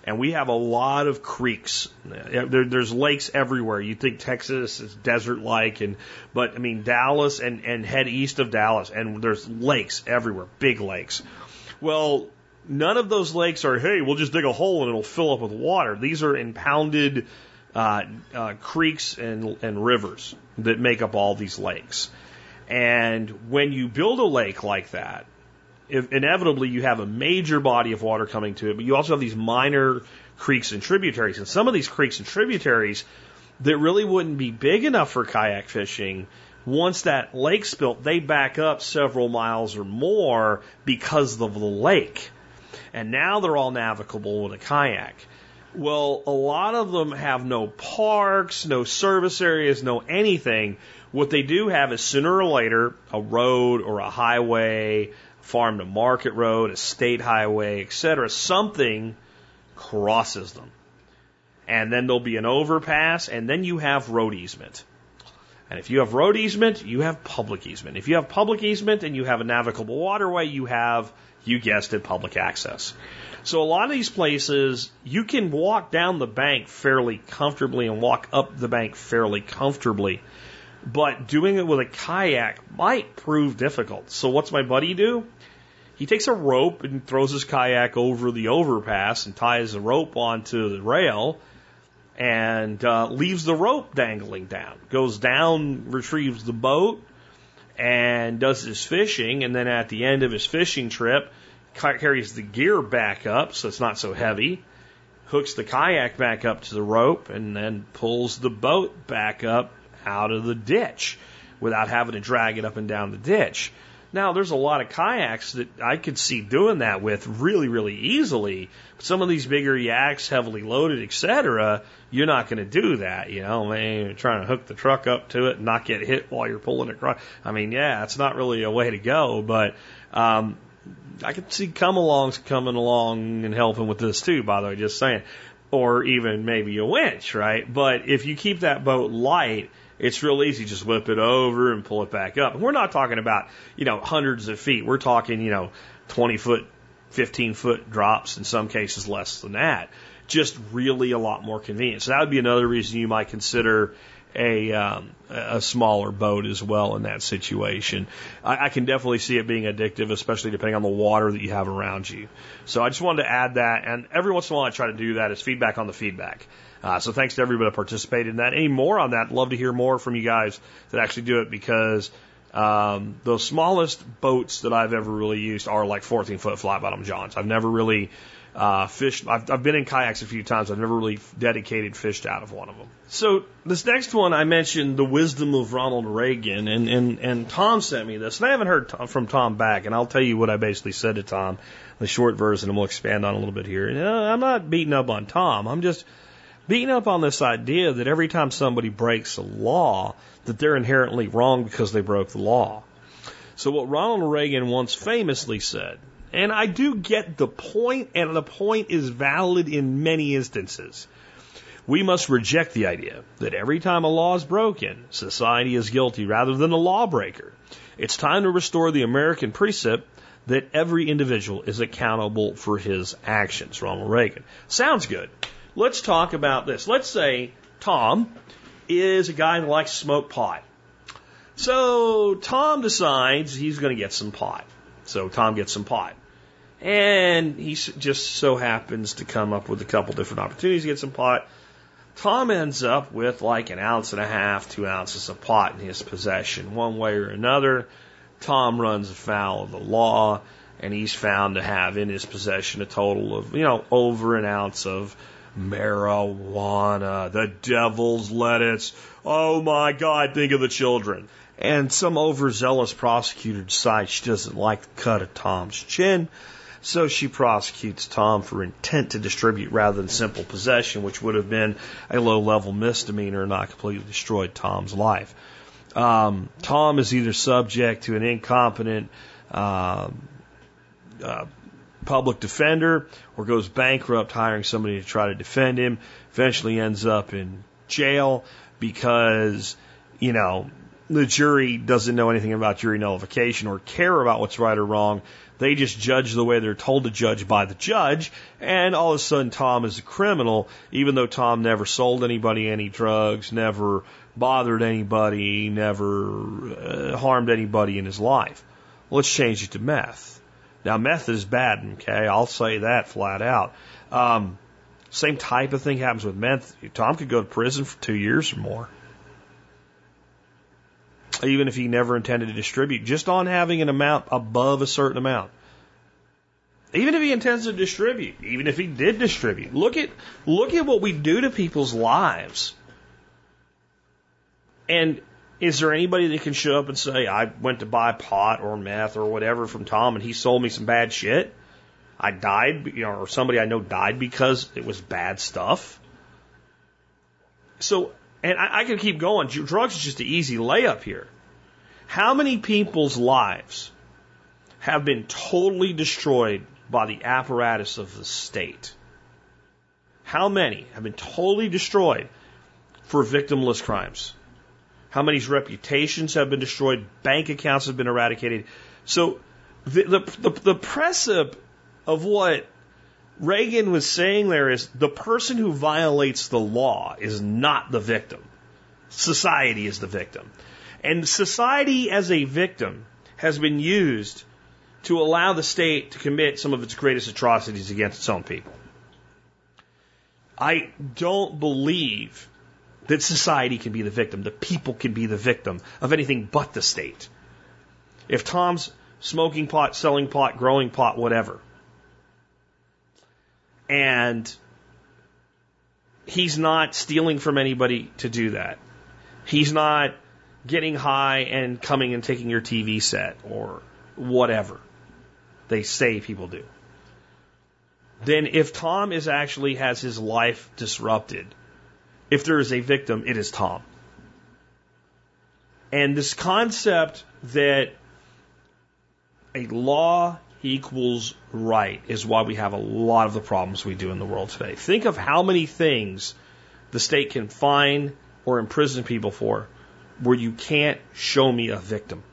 and we have a lot of creeks. There, there's lakes everywhere. You think Texas is desert-like, and but I mean Dallas and and head east of Dallas, and there's lakes everywhere, big lakes. Well, none of those lakes are hey, we'll just dig a hole and it'll fill up with water. These are impounded uh, uh, creeks and and rivers that make up all these lakes. And when you build a lake like that, inevitably you have a major body of water coming to it, but you also have these minor creeks and tributaries. And some of these creeks and tributaries that really wouldn't be big enough for kayak fishing, once that lake's built, they back up several miles or more because of the lake. And now they're all navigable with a kayak. Well, a lot of them have no parks, no service areas, no anything. What they do have is sooner or later a road or a highway farm to market road, a state highway, etc. Something crosses them. And then there'll be an overpass, and then you have road easement. And if you have road easement, you have public easement. If you have public easement and you have a navigable waterway, you have, you guessed it, public access. So a lot of these places, you can walk down the bank fairly comfortably and walk up the bank fairly comfortably. But doing it with a kayak might prove difficult. So what's my buddy do? He takes a rope and throws his kayak over the overpass and ties the rope onto the rail and uh, leaves the rope dangling down. Goes down, retrieves the boat, and does his fishing. And then at the end of his fishing trip, carries the gear back up so it's not so heavy, hooks the kayak back up to the rope, and then pulls the boat back up out of the ditch without having to drag it up and down the ditch. Now, there's a lot of kayaks that I could see doing that with really, really easily. Some of these bigger yaks, heavily loaded, etc., you're not going to do that. You know, I mean, you're trying to hook the truck up to it and not get hit while you're pulling it across. I mean, yeah, it's not really a way to go. But um, I could see come alongs coming along and helping with this too. By the way, just saying, or even maybe a winch, right? But if you keep that boat light it's real easy. Just whip it over and pull it back up. And we're not talking about, you know, hundreds of feet. We're talking, you know, 20 foot, 15 foot drops, in some cases less than that. Just really a lot more convenient. So that would be another reason you might consider a um, a smaller boat as well in that situation. I, I can definitely see it being addictive, especially depending on the water that you have around you. So I just wanted to add that, and every once in a while I try to do that as feedback on the feedback. Uh, so thanks to everybody that participated in that. Any more on that? Love to hear more from you guys that actually do it because um, the smallest boats that I've ever really used are like 14 foot flat bottom johns. I've never really uh, fished. I've, I've been in kayaks a few times. I've never really dedicated fished out of one of them. So this next one, I mentioned the wisdom of Ronald Reagan, and and and Tom sent me this, and I haven't heard from Tom back, and I'll tell you what I basically said to Tom, the short version, and we'll expand on a little bit here. Know, I'm not beating up on Tom. I'm just beating up on this idea that every time somebody breaks a law, that they're inherently wrong because they broke the law. So what Ronald Reagan once famously said, and I do get the point, and the point is valid in many instances. We must reject the idea that every time a law is broken, society is guilty rather than the lawbreaker. It's time to restore the American precept that every individual is accountable for his actions. Ronald Reagan. Sounds good. Let's talk about this. Let's say Tom is a guy who likes to smoke pot. So Tom decides he's going to get some pot. So Tom gets some pot. And he just so happens to come up with a couple different opportunities to get some pot. Tom ends up with like an ounce and a half, two ounces of pot in his possession. One way or another, Tom runs afoul of the law, and he's found to have in his possession a total of, you know, over an ounce of marijuana, the devil's lettuce. Oh my God, think of the children. And some overzealous prosecutor decides she doesn't like the cut of Tom's chin, so she prosecutes Tom for intent to distribute rather than simple possession, which would have been a low level misdemeanor and not completely destroyed Tom's life. Um, Tom is either subject to an incompetent uh, uh, public defender or goes bankrupt hiring somebody to try to defend him, eventually ends up in jail because, you know, the jury doesn't know anything about jury nullification or care about what's right or wrong. They just judge the way they're told to judge by the judge, and all of a sudden Tom is a criminal, even though Tom never sold anybody any drugs, never bothered anybody, never uh, harmed anybody in his life. Let's change it to meth. Now, meth is bad, okay? I'll say that flat out. Um, same type of thing happens with meth. Tom could go to prison for two years or more. Even if he never intended to distribute, just on having an amount above a certain amount. Even if he intends to distribute, even if he did distribute, look at look at what we do to people's lives. And is there anybody that can show up and say, I went to buy pot or meth or whatever from Tom and he sold me some bad shit? I died, you know, or somebody I know died because it was bad stuff. So, and I, I can keep going. Drugs is just an easy layup here. How many people's lives have been totally destroyed by the apparatus of the state? How many have been totally destroyed for victimless crimes? How many reputations have been destroyed, bank accounts have been eradicated. So the, the, the, the precept of what Reagan was saying there is the person who violates the law is not the victim. Society is the victim. And society as a victim has been used to allow the state to commit some of its greatest atrocities against its own people. I don't believe that society can be the victim, the people can be the victim of anything but the state. If Tom's smoking pot, selling pot, growing pot, whatever, and he's not stealing from anybody to do that, he's not getting high and coming and taking your TV set or whatever they say people do. Then if Tom is actually has his life disrupted, if there is a victim, it is Tom. And this concept that a law equals right is why we have a lot of the problems we do in the world today. Think of how many things the state can fine or imprison people for where you can't show me a victim.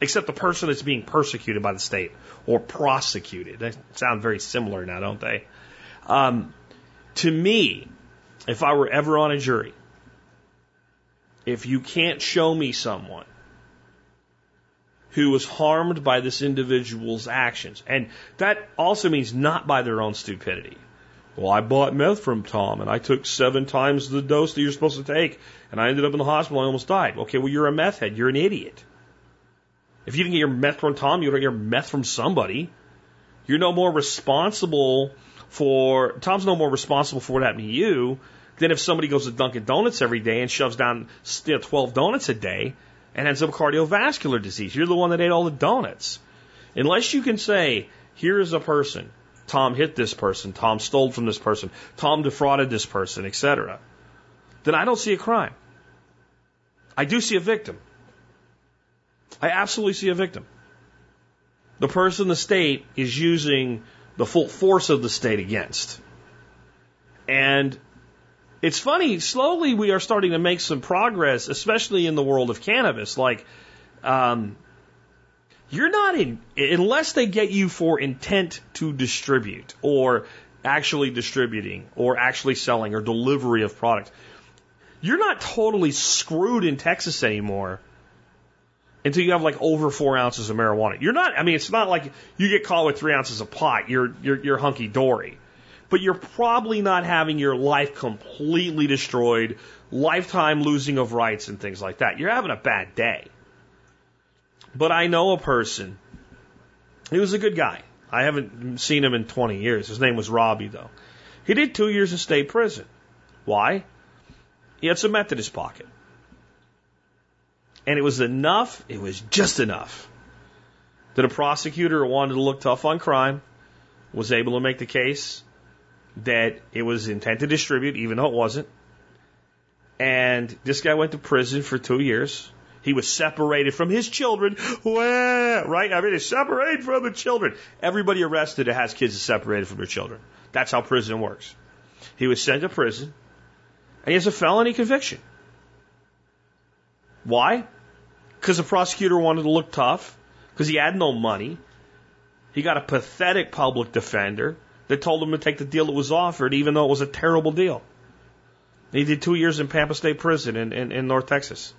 Except the person that's being persecuted by the state or prosecuted. They sound very similar now, don't they? Um, to me, if I were ever on a jury, if you can't show me someone who was harmed by this individual's actions, and that also means not by their own stupidity. Well, I bought meth from Tom and I took seven times the dose that you're supposed to take and I ended up in the hospital I almost died. Okay, well, you're a meth head. You're an idiot. If you didn't get your meth from Tom, you got your meth from somebody. You're no more responsible for, Tom's no more responsible for what happened to you than if somebody goes to Dunkin' Donuts every day and shoves down you know, 12 donuts a day and ends up cardiovascular disease. You're the one that ate all the donuts. Unless you can say, here is a person Tom hit this person, Tom stole from this person, Tom defrauded this person, etc., then I don't see a crime. I do see a victim. I absolutely see a victim. The person the state is using the full force of the state against. And it's funny, slowly we are starting to make some progress, especially in the world of cannabis. Like, um, you're not in, unless they get you for intent to distribute or actually distributing or actually selling or delivery of product. You're not totally screwed in Texas anymore until you have like over four ounces of marijuana. You're not, I mean, it's not like you get caught with three ounces of pot. You're, you're, you're hunky dory. But you're probably not having your life completely destroyed, lifetime losing of rights and things like that. You're having a bad day. But I know a person. He was a good guy. I haven't seen him in 20 years. His name was Robbie, though. He did two years in state prison. Why? He had some meth in his pocket. And it was enough, it was just enough, that a prosecutor who wanted to look tough on crime was able to make the case that it was intent to distribute, even though it wasn't. And this guy went to prison for two years. He was separated from his children. Right? I mean, he's separated from the children. Everybody arrested that has kids is separated from their children. That's how prison works. He was sent to prison, and he has a felony conviction. Why? Because the prosecutor wanted to look tough, because he had no money. He got a pathetic public defender that told him to take the deal that was offered, even though it was a terrible deal. He did two years in Pampa State Prison in, in, in North Texas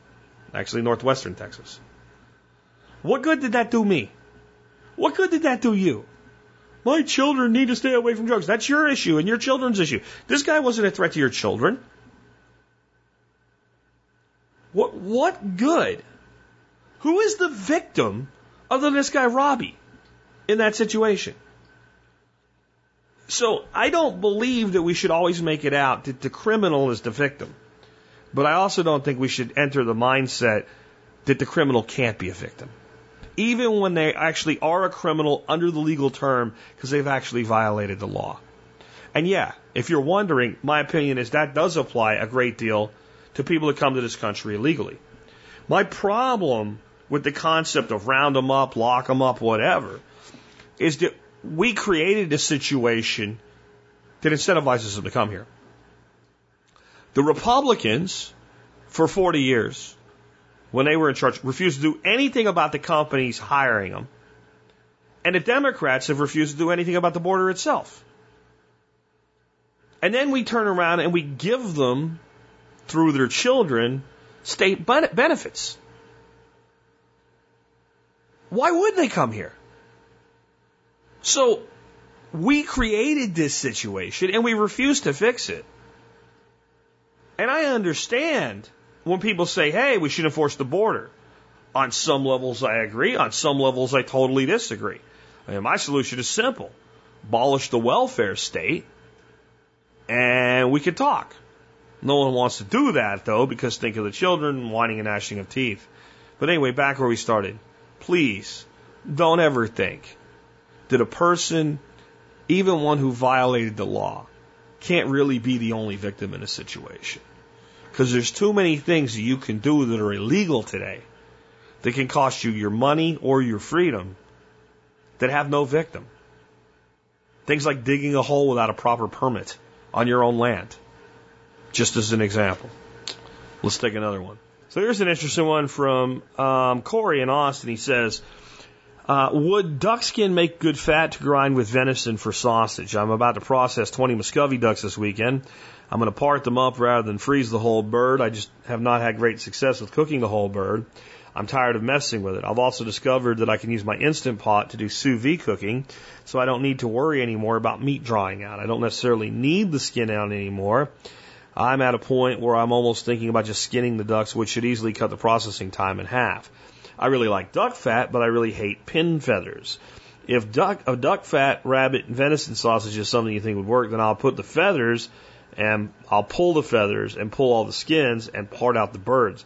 actually northwestern Texas. What good did that do me? What good did that do you? My children need to stay away from drugs. That's your issue and your children's issue. This guy wasn't a threat to your children. What, what good? Who is the victim other than this guy, Robbie, in that situation? So I don't believe that we should always make it out that the criminal is the victim. But I also don't think we should enter the mindset that the criminal can't be a victim. Even when they actually are a criminal under the legal term because they've actually violated the law. And yeah, if you're wondering, my opinion is that does apply a great deal to people that come to this country illegally. My problem with the concept of round them up, lock them up, whatever, is that we created a situation that incentivizes them to come here. The Republicans, for 40 years, when they were in charge, refused to do anything about the companies hiring them. And the Democrats have refused to do anything about the border itself. And then we turn around and we give them, through their children, state benefits. Why would they come here? So we created this situation and we refuse to fix it. And I understand when people say, hey, we should enforce the border. On some levels, I agree. On some levels, I totally disagree. Mean, my solution is simple abolish the welfare state, and we could talk. No one wants to do that, though, because think of the children whining and gnashing of teeth. But anyway, back where we started. Please, don't ever think that a person, even one who violated the law, can't really be the only victim in a situation. Because there's too many things that you can do that are illegal today that can cost you your money or your freedom that have no victim. Things like digging a hole without a proper permit on your own land. Just as an example. Let's take another one. So here's an interesting one from um, Corey in Austin. He says, uh, would duck skin make good fat to grind with venison for sausage? I'm about to process 20 Muscovy ducks this weekend. I'm going to part them up rather than freeze the whole bird. I just have not had great success with cooking the whole bird. I'm tired of messing with it. I've also discovered that I can use my Instant Pot to do sous vide cooking, so I don't need to worry anymore about meat drying out. I don't necessarily need the skin out anymore. I'm at a point where I'm almost thinking about just skinning the ducks, which should easily cut the processing time in half. I really like duck fat, but I really hate pin feathers. If duck, a duck fat, rabbit, and venison sausage is something you think would work, then I'll put the feathers and I'll pull the feathers and pull all the skins and part out the birds.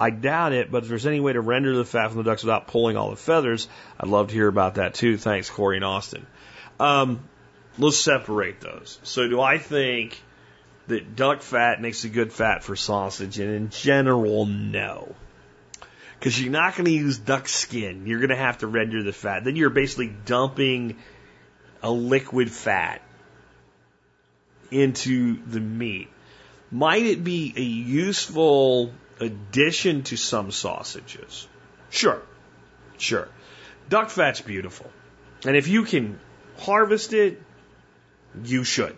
I doubt it, but if there's any way to render the fat from the ducks without pulling all the feathers, I'd love to hear about that too. Thanks, Corey and Austin. Um, let's separate those. So, do I think that duck fat makes a good fat for sausage? And in general, no. Because you're not going to use duck skin. You're going to have to render the fat. Then you're basically dumping a liquid fat into the meat. Might it be a useful addition to some sausages? Sure. Sure. Duck fat's beautiful. And if you can harvest it, you should.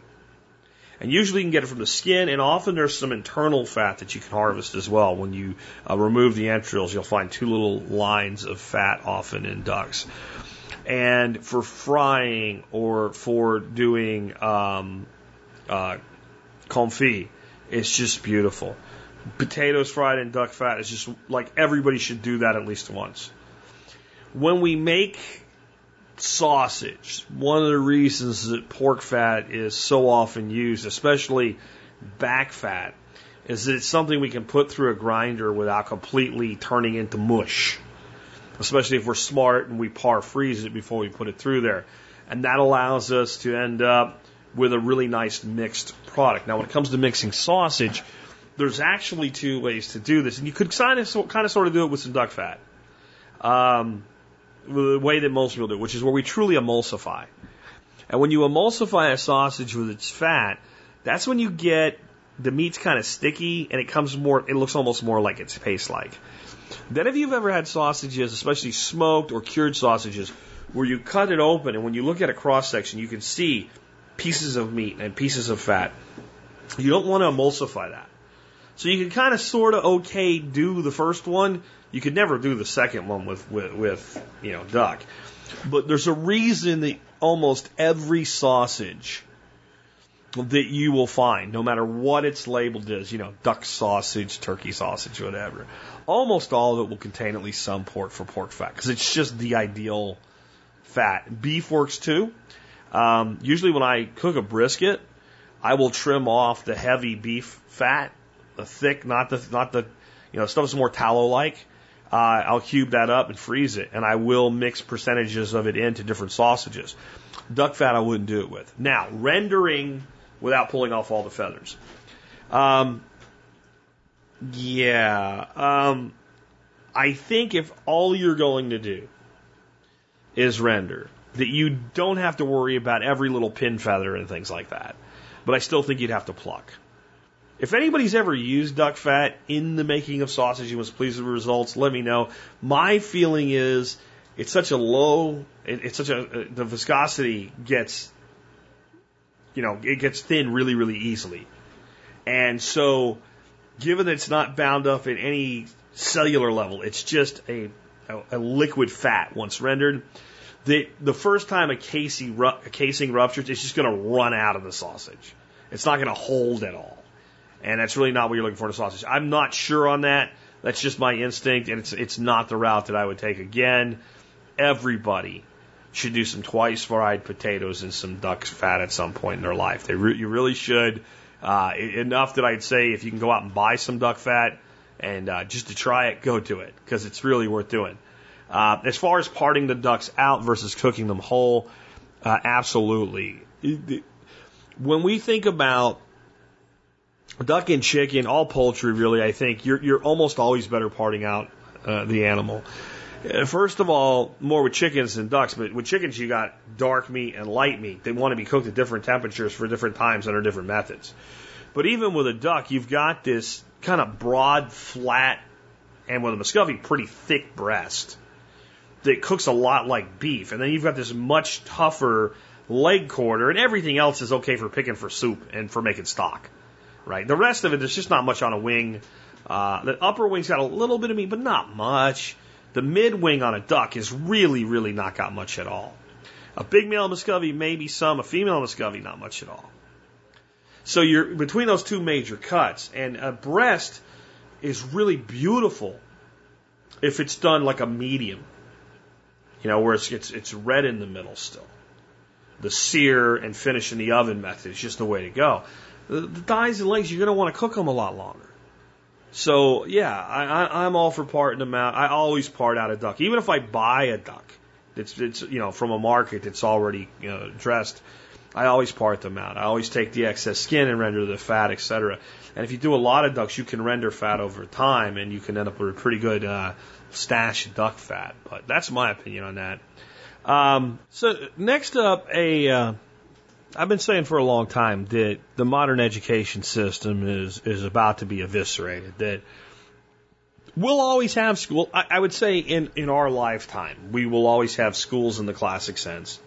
And usually you can get it from the skin, and often there's some internal fat that you can harvest as well. When you uh, remove the entrails, you'll find two little lines of fat often in ducks. And for frying or for doing um, uh, confit, it's just beautiful. Potatoes fried in duck fat is just like everybody should do that at least once. When we make sausage. One of the reasons that pork fat is so often used, especially back fat, is that it's something we can put through a grinder without completely turning into mush. Especially if we're smart and we par freeze it before we put it through there. And that allows us to end up with a really nice mixed product. Now, when it comes to mixing sausage, there's actually two ways to do this. And you could kind of, kind of sort of do it with some duck fat. Um, the way that most people do, which is where we truly emulsify. And when you emulsify a sausage with its fat, that's when you get the meat's kind of sticky and it comes more, it looks almost more like it's paste like. Then if you've ever had sausages, especially smoked or cured sausages, where you cut it open and when you look at a cross section, you can see pieces of meat and pieces of fat. You don't want to emulsify that. So you can kind of sort of okay do the first one. You could never do the second one with, with, with you know, duck. But there's a reason that almost every sausage that you will find, no matter what it's labeled as, you know, duck sausage, turkey sausage, whatever, almost all of it will contain at least some pork for pork fat because it's just the ideal fat. Beef works too. Um, usually when I cook a brisket, I will trim off the heavy beef fat, the thick, not the not the you know stuff that's more tallow like. Uh, I'll cube that up and freeze it, and I will mix percentages of it into different sausages. Duck fat I wouldn't do it with. Now rendering without pulling off all the feathers. Um, yeah. Um, I think if all you're going to do is render, that you don't have to worry about every little pin feather and things like that. But I still think you'd have to pluck. If anybody's ever used duck fat in the making of sausage and was pleased with the results, let me know. My feeling is it's such a low, it, it's such a, uh, the viscosity gets, you know, it gets thin really, really easily. And so, given that it's not bound up in any cellular level, it's just a, a, a liquid fat once rendered the the first time a a casing ruptures, it's just going to run out of the sausage. It's not going to hold at all, and that's really not what you're looking for in a sausage. I'm not sure on that. That's just my instinct, and it's it's not the route that I would take. Again, everybody should do some twice fried potatoes and some duck fat at some point in their life. They re- you really should. Uh, enough that I'd say if you can go out and buy some duck fat and uh, just to try it, go to it because it's really worth doing. Uh, as far as parting the ducks out versus cooking them whole, uh, absolutely. When we think about duck and chicken, all poultry, really, I think you're you're almost always better parting out uh, the animal. Uh, first of all, more with chickens than ducks, but with chickens you got dark meat and light meat. They want to be cooked at different temperatures for different times under different methods. But even with a duck, you've got this kind of broad, flat, and with a Muscovy, pretty thick breast that cooks a lot like beef. And then you've got this much tougher leg quarter, and everything else is okay for picking for soup and for making stock. Right? The rest of it, there's just not much on a wing. Uh, the upper wing's got a little bit of meat, but not much. The mid wing on a duck is really, really not got much at all. A big male Muscovy, maybe some. A female Muscovy, not much at all. So you're between those two major cuts, and a breast is really beautiful if it's done like a medium. You know, where it's, it's, it's red in the middle still. The sear and finish in the oven method is just the way to go. The, the thighs and legs, you're going to want to cook them a lot longer. So yeah, I, I, I'm all for parting them out. I always part out a duck, even if I buy a duck. It's it's you know from a market that's already you know dressed. I always part them out. I always take the excess skin and render the fat, etc. And if you do a lot of ducks, you can render fat over time, and you can end up with a pretty good uh, stash of duck fat. But that's my opinion on that. Um, so next up, a uh, I've been saying for a long time that the modern education system is is about to be eviscerated. That we'll always have school. I, I would say in in our lifetime, we will always have schools in the classic sense.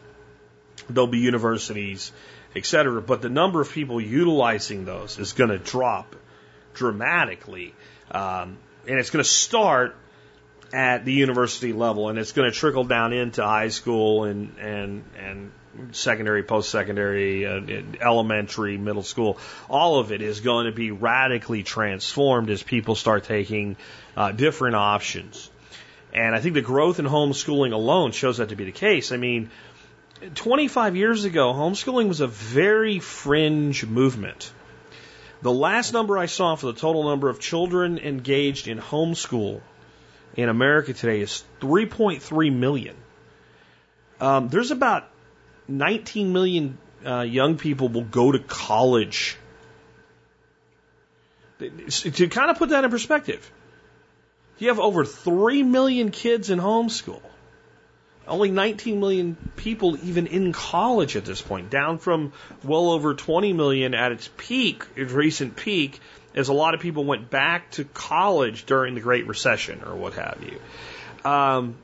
There'll be universities, etc. But the number of people utilizing those is going to drop dramatically, um, and it's going to start at the university level, and it's going to trickle down into high school and and and secondary, post secondary, uh, elementary, middle school. All of it is going to be radically transformed as people start taking uh, different options. And I think the growth in homeschooling alone shows that to be the case. I mean, 25 years ago, homeschooling was a very fringe movement. The last number I saw for the total number of children engaged in homeschool in America today is 3.3 million. Um, there's about 19 million uh, young people will go to college. To kind of put that in perspective, you have over 3 million kids in homeschool. Only 19 million people even in college at this point, down from well over 20 million at its peak, its recent peak, as a lot of people went back to college during the Great Recession or what have you. Um,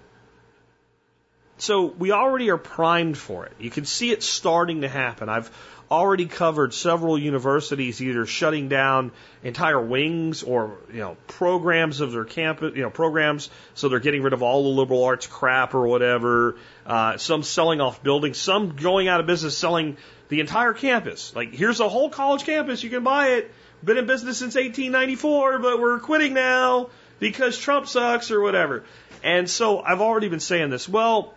so we already are primed for it. You can see it starting to happen. I've already covered several universities either shutting down entire wings or you know programs of their campus, you know programs, so they're getting rid of all the liberal arts crap or whatever. Uh, some selling off buildings, some going out of business, selling the entire campus. Like here's a whole college campus, you can buy it. Been in business since 1894, but we're quitting now because Trump sucks or whatever. And so I've already been saying this. Well,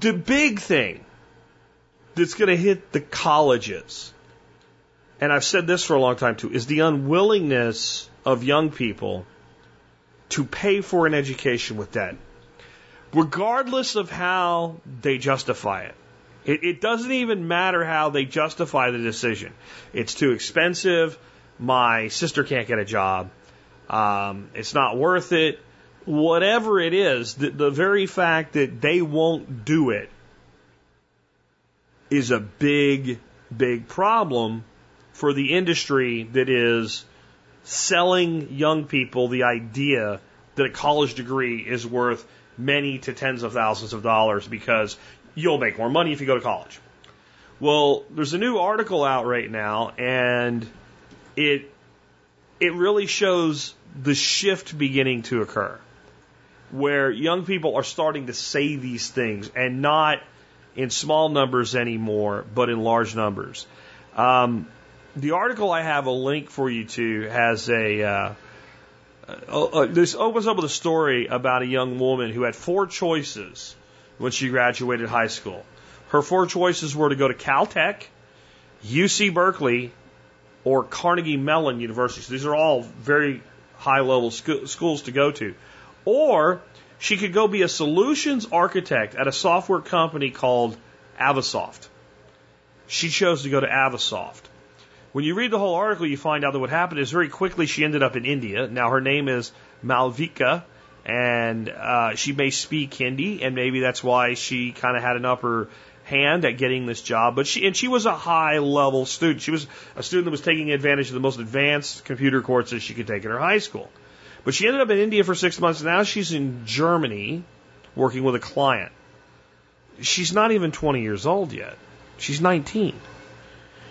the big thing that's going to hit the colleges, and I've said this for a long time too, is the unwillingness of young people to pay for an education with debt, regardless of how they justify it. It, it doesn't even matter how they justify the decision. It's too expensive. My sister can't get a job. Um, it's not worth it whatever it is, the, the very fact that they won't do it is a big, big problem for the industry that is selling young people the idea that a college degree is worth many to tens of thousands of dollars because you'll make more money if you go to college. Well, there's a new article out right now and it it really shows the shift beginning to occur where young people are starting to say these things and not in small numbers anymore, but in large numbers. Um, the article I have a link for you to has a. Uh, uh, this opens up with a story about a young woman who had four choices when she graduated high school. Her four choices were to go to Caltech, UC Berkeley, or Carnegie Mellon University. So these are all very high level sc- schools to go to. Or she could go be a solutions architect at a software company called Avasoft. She chose to go to Avasoft. When you read the whole article, you find out that what happened is very quickly she ended up in India. Now her name is Malvika, and uh, she may speak Hindi, and maybe that's why she kind of had an upper hand at getting this job. But she and she was a high level student. She was a student that was taking advantage of the most advanced computer courses she could take in her high school. But she ended up in India for six months. Now she's in Germany working with a client. She's not even 20 years old yet. She's 19.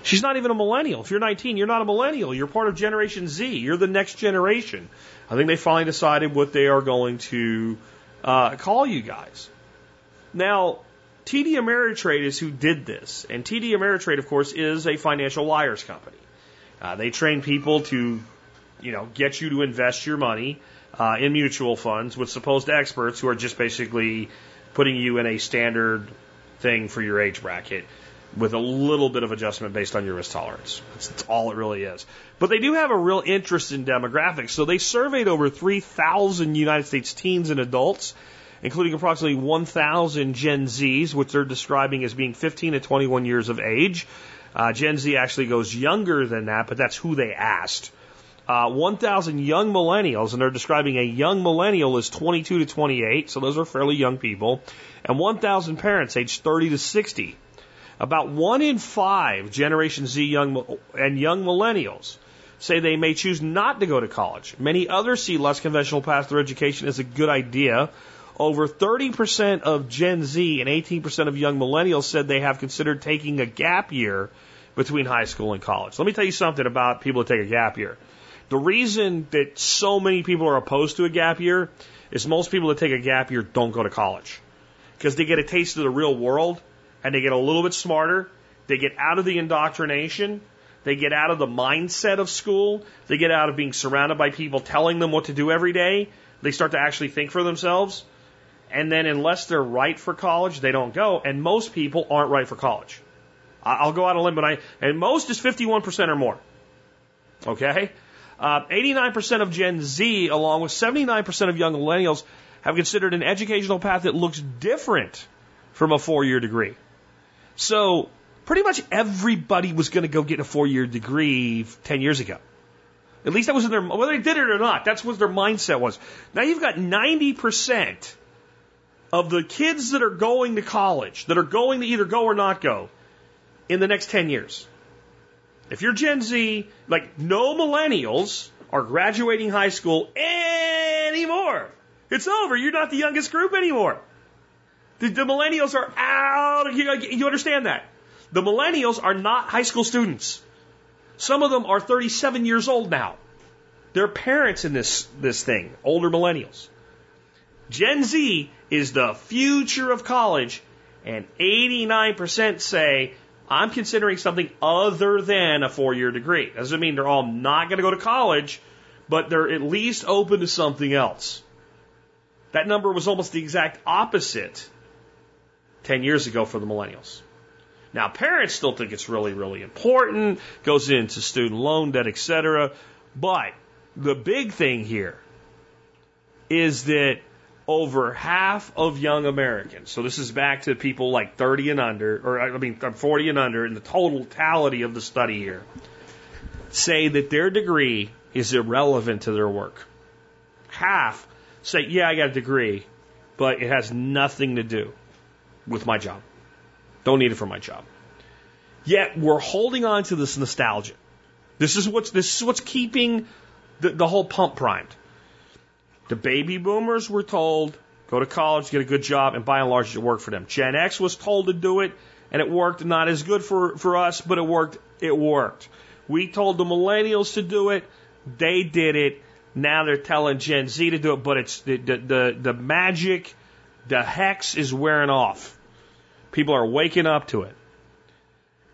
She's not even a millennial. If you're 19, you're not a millennial. You're part of Generation Z. You're the next generation. I think they finally decided what they are going to uh, call you guys. Now, TD Ameritrade is who did this. And TD Ameritrade, of course, is a financial liars company. Uh, they train people to, you know, get you to invest your money uh, in mutual funds with supposed experts who are just basically putting you in a standard thing for your age bracket with a little bit of adjustment based on your risk tolerance. That's, that's, all it really is. But they do have a real interest in demographics. So they surveyed over 3,000 United States teens and adults, including approximately 1,000 Gen Zs, which they're describing as being 15 to 21 years of age. Uh, Gen Z actually goes younger than that, but that's who they asked. Uh, 1,000 young millennials, and they're describing a young millennial as 22 to 28, so those are fairly young people, and 1,000 parents aged 30 to 60. About one in five Generation Z young and young millennials say they may choose not to go to college. Many others see less conventional paths through education as a good idea. Over 30% of Gen Z and 18% of young millennials said they have considered taking a gap year between high school and college. Let me tell you something about people who take a gap year. The reason that so many people are opposed to a gap year is most people that take a gap year don't go to college because they get a taste of the real world and they get a little bit smarter. They get out of the indoctrination. They get out of the mindset of school. They get out of being surrounded by people telling them what to do every day. They start to actually think for themselves. And then, unless they're right for college, they don't go. And most people aren't right for college. I'll go out on a limb, but I, and most is 51% or more. Okay? Uh, 89% of Gen Z, along with 79% of young millennials, have considered an educational path that looks different from a four year degree. So pretty much everybody was going to go get a four year degree 10 years ago. At least that was in their, whether they did it or not, that's what their mindset was. Now you've got 90% of the kids that are going to college, that are going to either go or not go in the next 10 years. If you're Gen Z, like no millennials are graduating high school anymore. It's over. You're not the youngest group anymore. The, the millennials are out. You, you understand that? The millennials are not high school students. Some of them are 37 years old now. They're parents in this, this thing, older millennials. Gen Z is the future of college, and 89% say, I'm considering something other than a four year degree. Doesn't mean they're all not going to go to college, but they're at least open to something else. That number was almost the exact opposite 10 years ago for the millennials. Now, parents still think it's really, really important, goes into student loan debt, etc. But the big thing here is that over half of young Americans, so this is back to people like 30 and under, or I mean 40 and under, in the totality of the study here, say that their degree is irrelevant to their work. Half say, yeah, I got a degree, but it has nothing to do with my job. Don't need it for my job. Yet we're holding on to this nostalgia. This is what's this is what's keeping the, the whole pump primed. The baby boomers were told go to college, get a good job, and by and large it worked for them. Gen X was told to do it, and it worked. Not as good for for us, but it worked. It worked. We told the millennials to do it. They did it. Now they're telling Gen Z to do it, but it's the the the, the magic the hex is wearing off. People are waking up to it.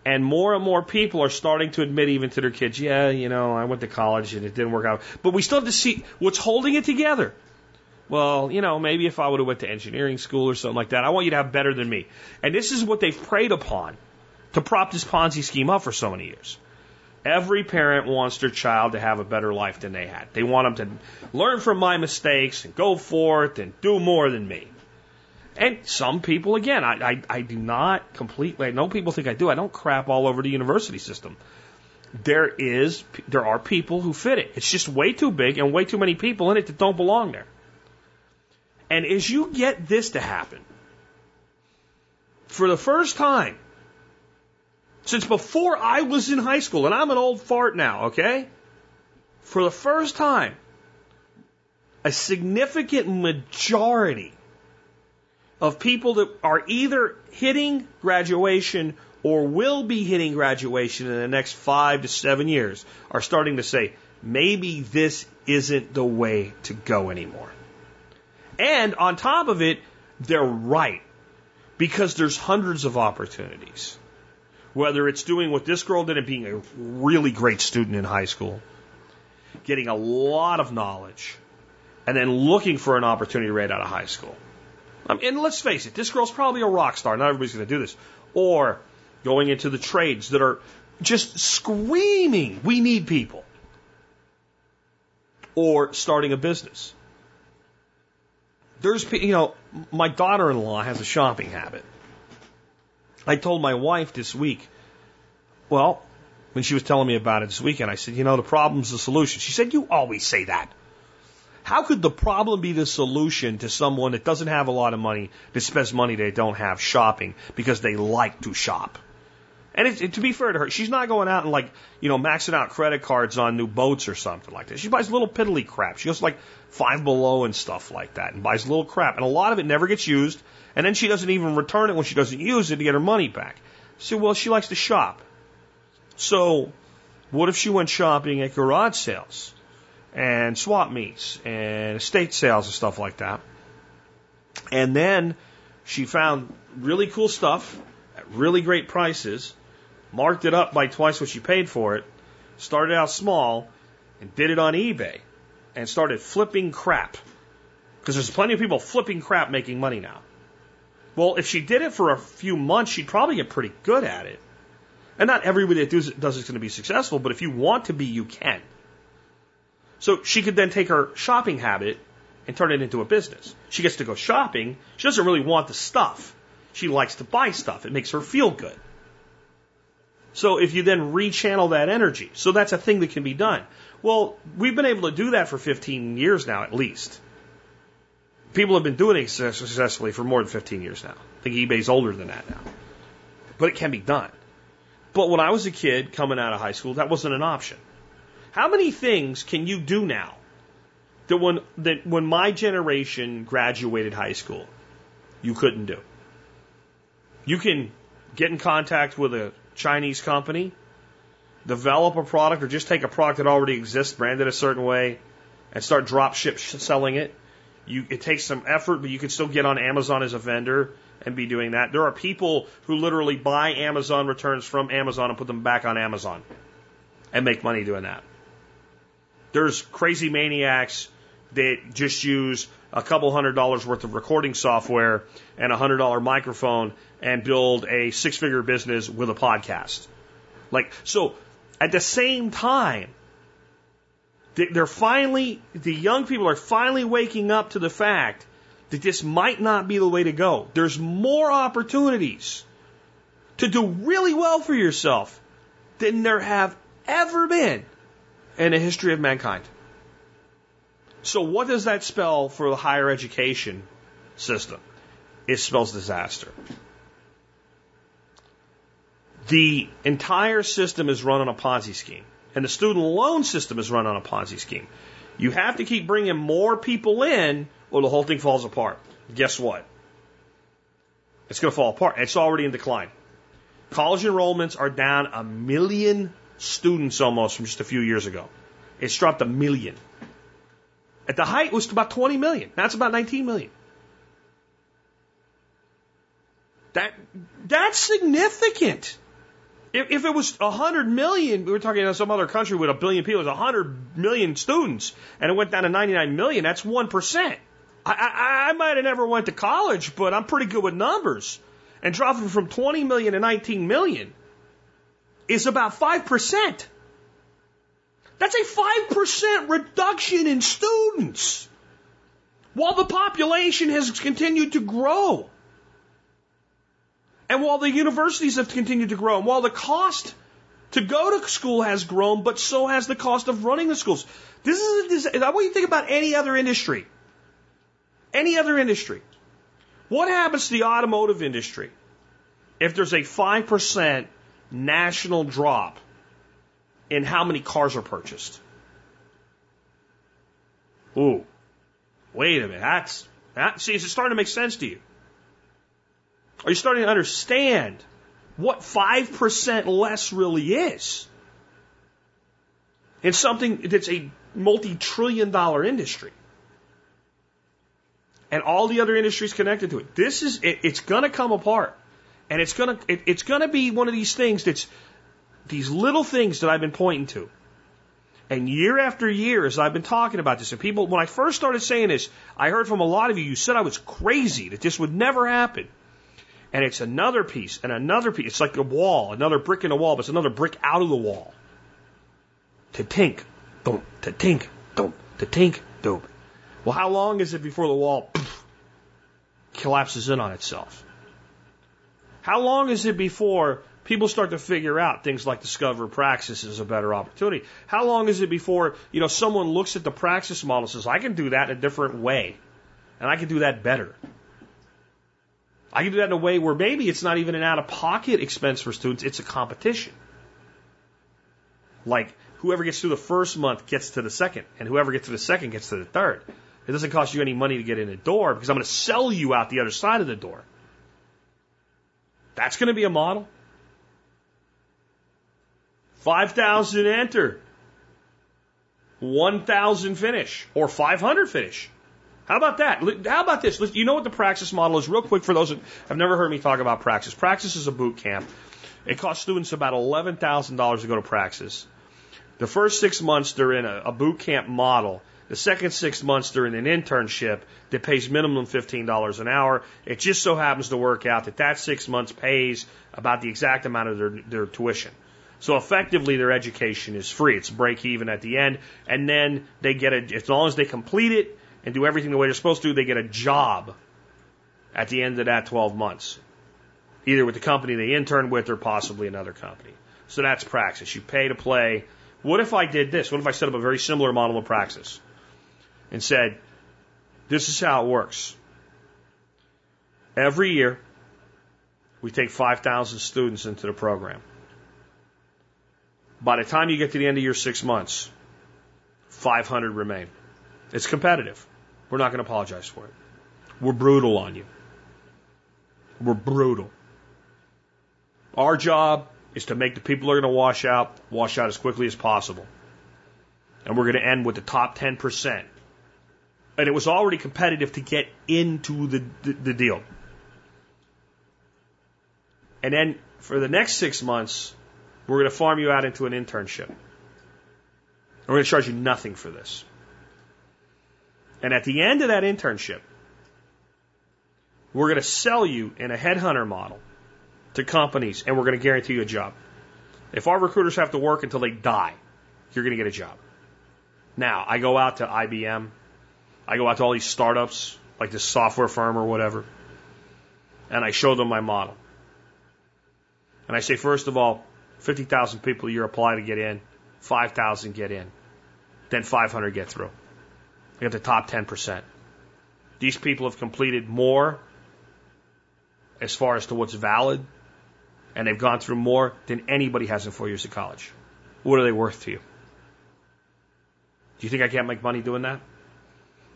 And more and more people are starting to admit, even to their kids, yeah, you know, I went to college and it didn't work out. But we still have to see what's holding it together. Well, you know, maybe if I would have went to engineering school or something like that, I want you to have better than me. And this is what they've preyed upon to prop this Ponzi scheme up for so many years. Every parent wants their child to have a better life than they had. They want them to learn from my mistakes and go forth and do more than me. And some people, again, I, I, I do not completely, I know people think I do, I don't crap all over the university system. There is, there are people who fit it. It's just way too big and way too many people in it that don't belong there. And as you get this to happen, for the first time, since before I was in high school, and I'm an old fart now, okay? For the first time, a significant majority of people that are either hitting graduation or will be hitting graduation in the next five to seven years are starting to say, maybe this isn't the way to go anymore. And on top of it, they're right because there's hundreds of opportunities. Whether it's doing what this girl did and being a really great student in high school, getting a lot of knowledge, and then looking for an opportunity right out of high school. Um, and let's face it, this girl's probably a rock star. Not everybody's going to do this. Or going into the trades that are just screaming, we need people. Or starting a business. There's, you know, my daughter in law has a shopping habit. I told my wife this week, well, when she was telling me about it this weekend, I said, you know, the problem's the solution. She said, you always say that. How could the problem be the solution to someone that doesn't have a lot of money, that spends money they don't have shopping because they like to shop? And it, to be fair to her, she's not going out and like, you know, maxing out credit cards on new boats or something like that. She buys little piddly crap. She goes like five below and stuff like that and buys little crap. And a lot of it never gets used. And then she doesn't even return it when she doesn't use it to get her money back. So, well, she likes to shop. So, what if she went shopping at garage sales? And swap meets and estate sales and stuff like that. And then she found really cool stuff at really great prices, marked it up by twice what she paid for it, started out small, and did it on eBay, and started flipping crap. Because there's plenty of people flipping crap making money now. Well, if she did it for a few months, she'd probably get pretty good at it. And not everybody that does it is going to be successful, but if you want to be, you can. So she could then take her shopping habit and turn it into a business. She gets to go shopping. She doesn't really want the stuff. She likes to buy stuff. It makes her feel good. So if you then rechannel that energy, so that's a thing that can be done. Well, we've been able to do that for 15 years now, at least. People have been doing it successfully for more than 15 years now. I think eBay's older than that now. But it can be done. But when I was a kid coming out of high school, that wasn't an option. How many things can you do now that when that when my generation graduated high school, you couldn't do? You can get in contact with a Chinese company, develop a product, or just take a product that already exists, brand it a certain way, and start drop ship selling it. You, it takes some effort, but you can still get on Amazon as a vendor and be doing that. There are people who literally buy Amazon returns from Amazon and put them back on Amazon and make money doing that. There's crazy maniacs that just use a couple hundred dollars worth of recording software and a hundred dollar microphone and build a six figure business with a podcast. Like, so at the same time, they're finally, the young people are finally waking up to the fact that this might not be the way to go. There's more opportunities to do really well for yourself than there have ever been in the history of mankind. So, what does that spell for the higher education system? It spells disaster. The entire system is run on a Ponzi scheme, and the student loan system is run on a Ponzi scheme. You have to keep bringing more people in, or the whole thing falls apart. Guess what? It's going to fall apart. It's already in decline. College enrollments are down a million students almost from just a few years ago. It's dropped a million. At the height, it was about 20 million. Now it's about 19 million. That, that's significant. If, if it was 100 million, we were talking about some other country with a billion people, it was 100 million students, and it went down to 99 million, that's 1%. I, I, I might have never went to college, but I'm pretty good with numbers. And dropping from 20 million to 19 million is about 5%. That's a 5% reduction in students while the population has continued to grow. And while the universities have continued to grow, and while the cost to go to school has grown, but so has the cost of running the schools. This is, this, I want you to think about any other industry. Any other industry. What happens to the automotive industry if there's a 5% national drop in how many cars are purchased. Ooh, wait a minute. That's that. See, is it starting to make sense to you? Are you starting to understand what 5% less really is in something that's a multi trillion dollar industry. And all the other industries connected to it. This is, it, it's going to come apart. And it's to, it, it's to be one of these things that's, these little things that I've been pointing to. And year after year, as I've been talking about this, and people, when I first started saying this, I heard from a lot of you, you said I was crazy, that this would never happen. And it's another piece and another piece. It's like a wall, another brick in a wall, but it's another brick out of the wall. To tink, don't, to tink, don't, to tink, don't. Well, how long is it before the wall poof, collapses in on itself? How long is it before people start to figure out things like discover praxis is a better opportunity? How long is it before, you know, someone looks at the praxis model and says, I can do that in a different way, and I can do that better? I can do that in a way where maybe it's not even an out of pocket expense for students, it's a competition. Like whoever gets through the first month gets to the second, and whoever gets to the second gets to the third. It doesn't cost you any money to get in the door because I'm going to sell you out the other side of the door. That's going to be a model. 5,000 enter, 1,000 finish, or 500 finish. How about that? How about this? You know what the praxis model is? Real quick for those that have never heard me talk about praxis. Praxis is a boot camp. It costs students about $11,000 to go to praxis. The first six months they're in a, a boot camp model. The second six months in an internship that pays minimum $15 an hour. It just so happens to work out that that six months pays about the exact amount of their, their tuition. So effectively their education is free. It's break even at the end. And then they get a, as long as they complete it, and do everything the way they're supposed to, they get a job at the end of that 12 months, either with the company they intern with or possibly another company. So that's praxis. You pay to play. What if I did this? What if I set up a very similar model of praxis and said, this is how it works. Every year, we take 5,000 students into the program. By the time you get to the end of your six months, 500 remain. It's competitive. We're not going to apologize for it. We're brutal on you. We're brutal. Our job is to make the people who are going to wash out wash out as quickly as possible. And we're going to end with the top 10%. And it was already competitive to get into the, the, the deal. And then for the next six months, we're going to farm you out into an internship. We're going to charge you nothing for this. And at the end of that internship, we're going to sell you in a headhunter model to companies and we're going to guarantee you a job. If our recruiters have to work until they die, you're going to get a job. Now, I go out to IBM, I go out to all these startups, like this software firm or whatever, and I show them my model. And I say, first of all, 50,000 people a year apply to get in, 5,000 get in, then 500 get through. We got the top 10%. These people have completed more as far as to what's valid, and they've gone through more than anybody has in four years of college. What are they worth to you? Do you think I can't make money doing that?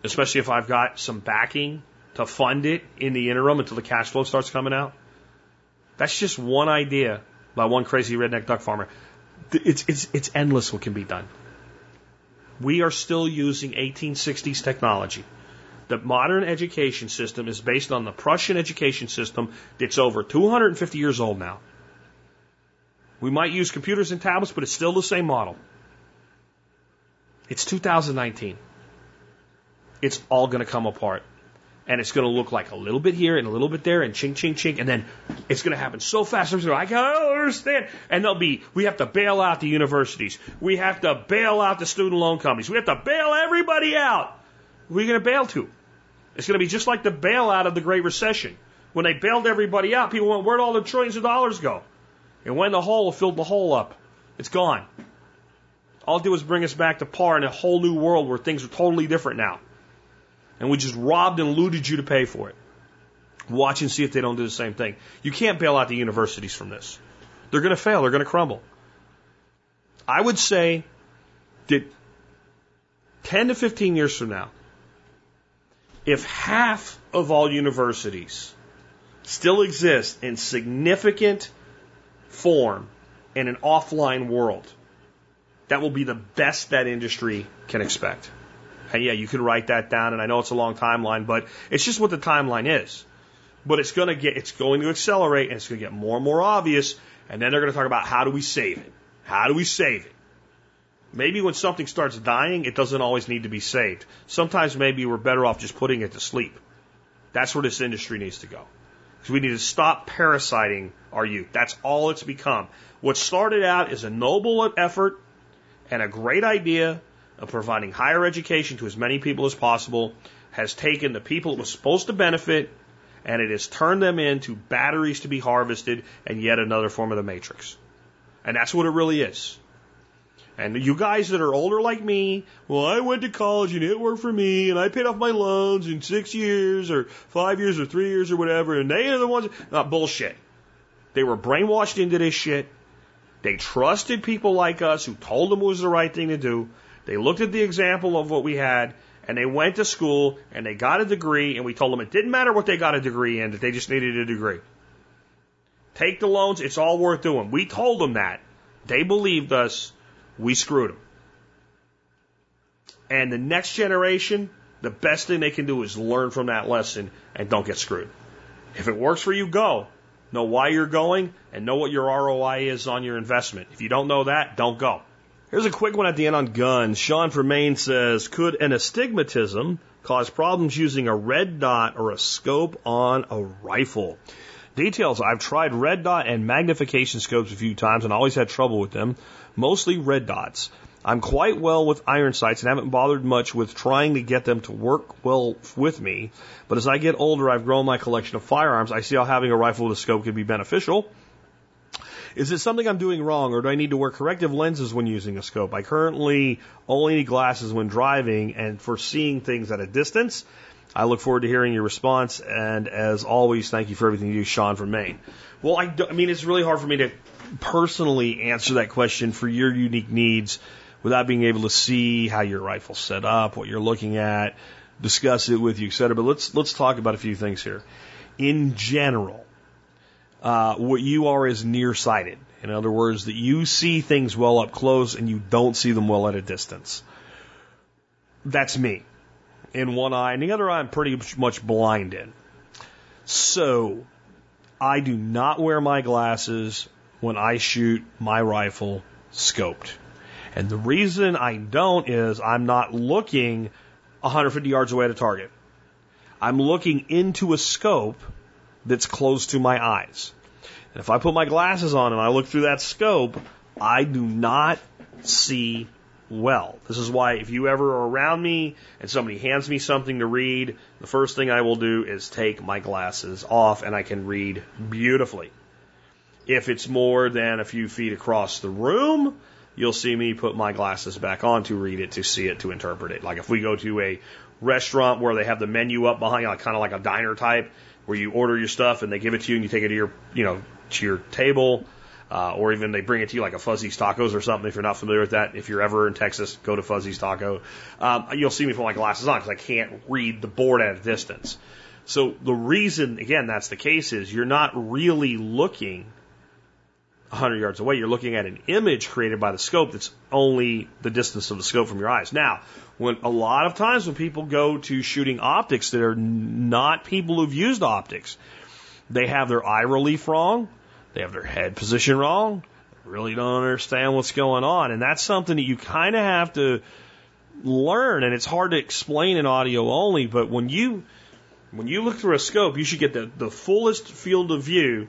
Especially if I've got some backing to fund it in the interim until the cash flow starts coming out. That's just one idea by one crazy redneck duck farmer. It's, it's, it's endless what can be done. We are still using 1860s technology. The modern education system is based on the Prussian education system that's over 250 years old now. We might use computers and tablets, but it's still the same model. It's 2019. It's all going to come apart and it's going to look like a little bit here and a little bit there and chink, chink, chink, and then it's going to happen so fast. I don't understand. And they'll be, we have to bail out the universities. We have to bail out the student loan companies. We have to bail everybody out. Who are you going to bail to? It's going to be just like the bailout of the Great Recession. When they bailed everybody out, people went, where'd all the trillions of dollars go? And when the hole filled the hole up, it's gone. All it did was bring us back to par in a whole new world where things are totally different now and we just robbed and looted you to pay for it. Watch and see if they don't do the same thing. You can't bail out the universities from this. They're going to fail. They're going to crumble. I would say that 10 to 15 years from now, if half of all universities still exist in significant form in an offline world, that will be the best that industry can expect. And yeah, you can write that down, and I know it's a long timeline, but it's just what the timeline is. But it's going to get, it's going to accelerate, and it's going to get more and more obvious. And then they're going to talk about how do we save it? How do we save it? Maybe when something starts dying, it doesn't always need to be saved. Sometimes maybe we're better off just putting it to sleep. That's where this industry needs to go. Because we need to stop parasiting our youth. That's all it's become. What started out as a noble effort and a great idea of providing higher education to as many people as possible has taken the people it was supposed to benefit and it has turned them into batteries to be harvested and yet another form of the matrix. And that's what it really is. And you guys that are older like me, well, I went to college and it worked for me, and I paid off my loans in six years or five years or three years or whatever, and they are the ones. Not bullshit. They were brainwashed into this shit. They trusted people like us who told them it was the right thing to do. They looked at the example of what we had, and they went to school and they got a degree, and we told them it didn't matter what they got a degree in, that they just needed a degree. Take the loans, it's all worth doing. We told them that. They believed us we screwed them. And the next generation, the best thing they can do is learn from that lesson and don't get screwed. If it works for you, go. Know why you're going and know what your ROI is on your investment. If you don't know that, don't go. Here's a quick one at the end on guns. Sean from Maine says, could an astigmatism cause problems using a red dot or a scope on a rifle? Details. I've tried red dot and magnification scopes a few times and always had trouble with them mostly red dots. I'm quite well with iron sights and haven't bothered much with trying to get them to work well with me. But as I get older, I've grown my collection of firearms. I see how having a rifle with a scope can be beneficial. Is it something I'm doing wrong, or do I need to wear corrective lenses when using a scope? I currently only need glasses when driving and for seeing things at a distance. I look forward to hearing your response, and as always, thank you for everything you do, Sean from Maine. Well, I, I mean, it's really hard for me to personally answer that question for your unique needs without being able to see how your rifle's set up, what you're looking at, discuss it with you, et cetera. But let's let's talk about a few things here. In general, uh, what you are is nearsighted. In other words, that you see things well up close and you don't see them well at a distance. That's me. In one eye, and the other eye I'm pretty much blind in. So, I do not wear my glasses when I shoot my rifle scoped. And the reason I don't is I'm not looking 150 yards away at a target. I'm looking into a scope that's close to my eyes. And if I put my glasses on and I look through that scope, I do not see well. This is why if you ever are around me and somebody hands me something to read, the first thing I will do is take my glasses off and I can read beautifully. If it's more than a few feet across the room, you'll see me put my glasses back on to read it, to see it, to interpret it. Like if we go to a restaurant where they have the menu up behind, like kind of like a diner type, where you order your stuff and they give it to you and you take it to your, you know, to your table, uh, or even they bring it to you like a Fuzzy's Tacos or something. If you're not familiar with that, if you're ever in Texas, go to Fuzzy's Taco. Um, you'll see me put my glasses on because I can't read the board at a distance. So the reason, again, that's the case is you're not really looking 100 yards away. You're looking at an image created by the scope that's only the distance of the scope from your eyes. Now, when a lot of times when people go to shooting optics that are not people who've used optics, they have their eye relief wrong, they have their head position wrong, really don't understand what's going on, and that's something that you kind of have to learn, and it's hard to explain in audio only. But when you when you look through a scope, you should get the, the fullest field of view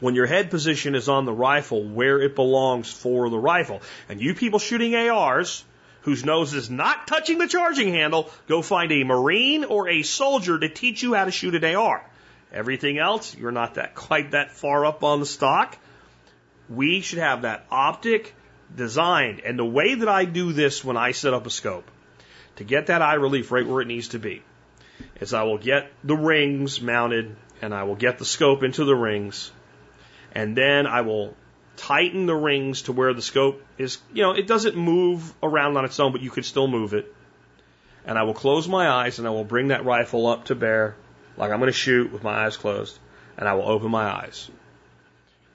when your head position is on the rifle where it belongs for the rifle. And you people shooting ARs, whose nose is not touching the charging handle, go find a Marine or a soldier to teach you how to shoot an AR. Everything else, you're not that quite that far up on the stock. We should have that optic designed. And the way that I do this when I set up a scope, to get that eye relief right where it needs to be, is I will get the rings mounted and I will get the scope into the rings and then I will tighten the rings to where the scope is, you know, it doesn't move around on its own, but you could still move it. And I will close my eyes and I will bring that rifle up to bear, like I'm going to shoot with my eyes closed, and I will open my eyes.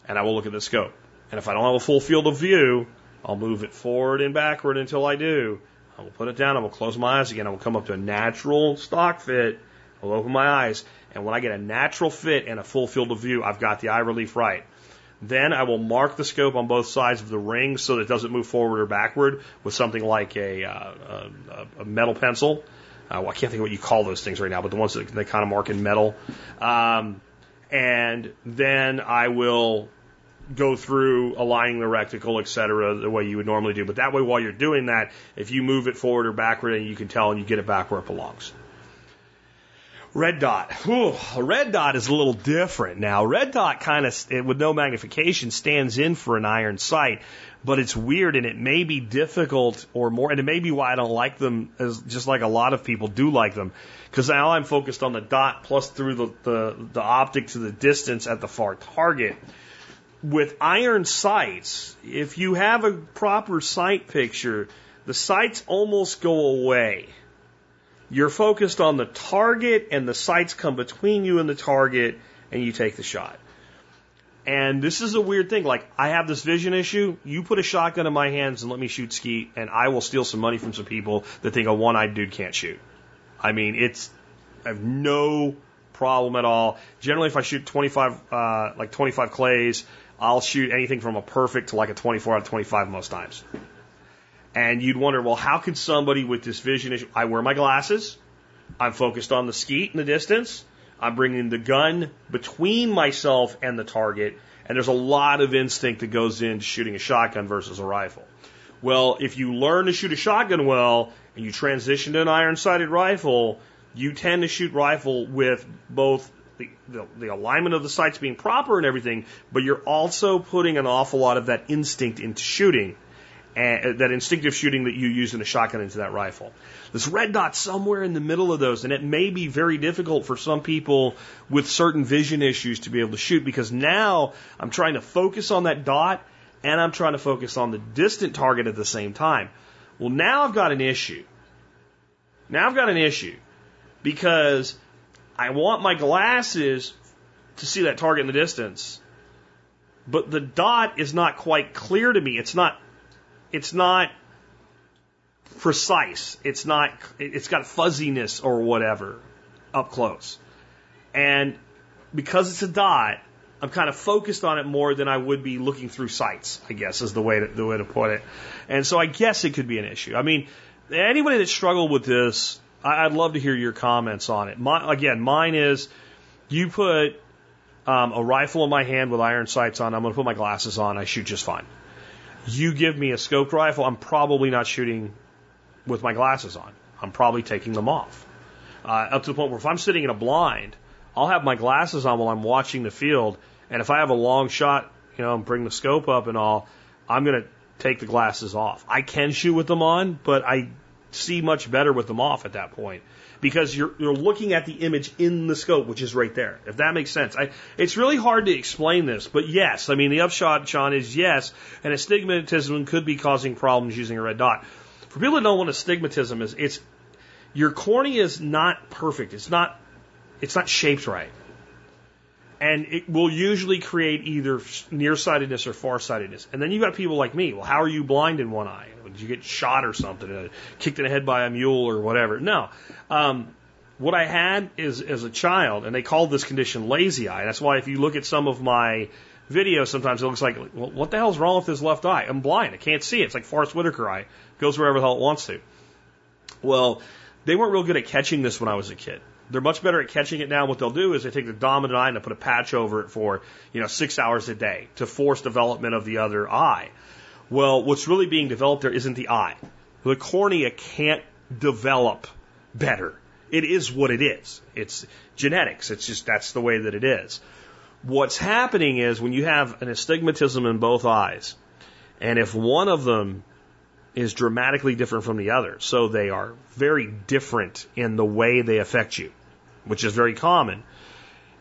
and I will look at the scope. And if I don't have a full field of view, I'll move it forward and backward until I do. I will put it down. I will close my eyes again. I will come up to a natural stock fit. I'll open my eyes. And when I get a natural fit and a full field of view, I've got the eye relief right. Then I will mark the scope on both sides of the ring so that it doesn't move forward or backward with something like a, uh, a, a metal pencil. Uh, well, I can't think of what you call those things right now, but the ones that they kind of mark in metal. Um, and then I will go through aligning the reticle, et cetera, the way you would normally do. But that way, while you're doing that, if you move it forward or backward, and you can tell and you get it back where it belongs. Red dot. A red dot is a little different. Now, red dot kind of, with no magnification, stands in for an iron sight, but it's weird and it may be difficult or more, and it may be why I don't like them as just like a lot of people do like them. Because now I'm focused on the dot plus through the, the, the optic to the distance at the far target. With iron sights, if you have a proper sight picture, the sights almost go away you're focused on the target, and the sights come between you and the target, and you take the shot. And this is a weird thing. Like, I have this vision issue. You put a shotgun in my hands and let me shoot skeet, and I will steal some money from some people that think a one eyed dude can't shoot. I mean, it's, I have no problem at all. Generally, if I shoot 25, uh, like 25 clays, I'll shoot anything from a perfect to like a 24 out of 25 most times. And you'd wonder, well, how could somebody with this vision issue? I wear my glasses. I'm focused on the skeet in the distance. I'm bringing the gun between myself and the target. And there's a lot of instinct that goes into shooting a shotgun versus a rifle. Well, if you learn to shoot a shotgun well and you transition to an iron sighted rifle, you tend to shoot rifle with both the, the, the, alignment of the sights being proper and everything, but you're also putting an awful lot of that instinct into shooting and, uh, that instinctive shooting that you use in a shotgun into that rifle. This red dot somewhere in the middle of those, and it may be very difficult for some people with certain vision issues to be able to shoot because now I'm trying to focus on that dot and I'm trying to focus on the distant target at the same time. Well, now I've got an issue. Now I've got an issue because I want my glasses to see that target in the distance, but the dot is not quite clear to me. It's not it's not precise. It's not, it's got fuzziness or whatever up close. And because it's a dot, I'm kind of focused on it more than I would be looking through sights, I guess is the way to, the way to put it. And so I guess it could be an issue. I mean, anybody that struggled with this, I'd love to hear your comments on it. My, again, mine is you put um, a rifle in my hand with iron sights on, I'm going to put my glasses on, I shoot just fine. You give me a scoped rifle, I'm probably not shooting with my glasses on. I'm probably taking them off. Uh, up to the point where if I'm sitting in a blind, I'll have my glasses on while I'm watching the field, and if I have a long shot, you know, bring the scope up and all, I'm going to take the glasses off. I can shoot with them on, but I see much better with them off at that point because you're you're looking at the image in the scope, which is right there. If that makes sense, I, it's really hard to explain this, but yes, I mean the upshot, Sean, is yes, and astigmatism could be causing problems using a red dot. For people that don't know what astigmatism is, it's your cornea is not perfect. It's not it's not shaped right. And it will usually create either nearsightedness or farsightedness. And then you've got people like me. Well, how are you blind in one eye? Did you get shot or something? Uh, kicked in the head by a mule or whatever? No. Um, what I had is as a child, and they called this condition lazy eye. That's why if you look at some of my videos, sometimes it looks like, well, what the hell's wrong with this left eye? I'm blind. I can't see it. It's like Forest Whitaker eye. Goes wherever the hell it wants to. Well, they weren't real good at catching this when I was a kid. They're much better at catching it now. What they'll do is they take the dominant eye and they put a patch over it for, you know, six hours a day to force development of the other eye. Well, what's really being developed there isn't the eye. The cornea can't develop better. It is what it is. It's genetics. It's just that's the way that it is. What's happening is when you have an astigmatism in both eyes, and if one of them is dramatically different from the other, so they are very different in the way they affect you, which is very common,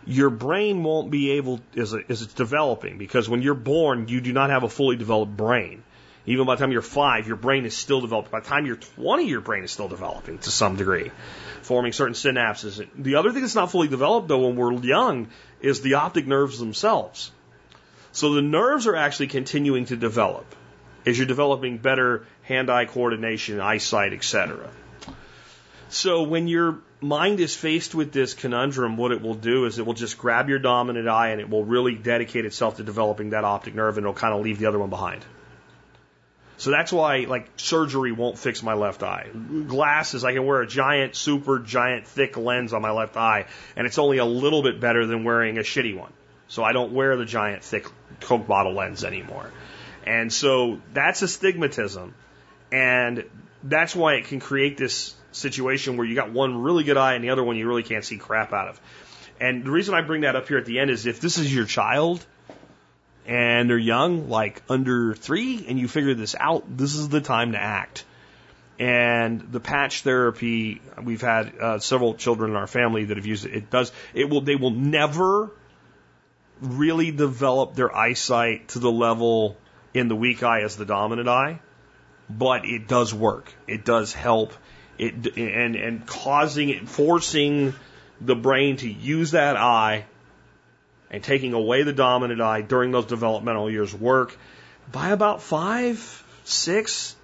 your brain won't be able, as, as it's developing, because when you're born, you do not have a fully developed brain. Even by the time you're five, your brain is still developing. By the time you're 20, your brain is still developing to some degree, forming certain synapses. The other thing that's not fully developed, though, when we're young, is the optic nerves themselves. So the nerves are actually continuing to develop as you're developing better hand-eye coordination, eyesight, etc. So when your mind is faced with this conundrum, what it will do is it will just grab your dominant eye and it will really dedicate itself to developing that optic nerve and it'll kind of leave the other one behind. So that's why like surgery won't fix my left eye. Glasses, I can wear a giant, super giant, thick lens on my left eye, and it's only a little bit better than wearing a shitty one. So I don't wear the giant, thick Coke bottle lens anymore. And so that's astigmatism. And that's why it can create this situation where you got one really good eye and the other one you really can't see crap out of. And the reason I bring that up here at the end is if this is your child and they're young, like under three, and you figure this out, this is the time to act. And the patch therapy, we've had uh, several children in our family that have used it. It does, it will, they will never really develop their eyesight to the level in the weak eye as the dominant eye, but it does work. It does help. It and and causing it, forcing the brain to use that eye and taking away the dominant eye during those developmental years work. By about five, six,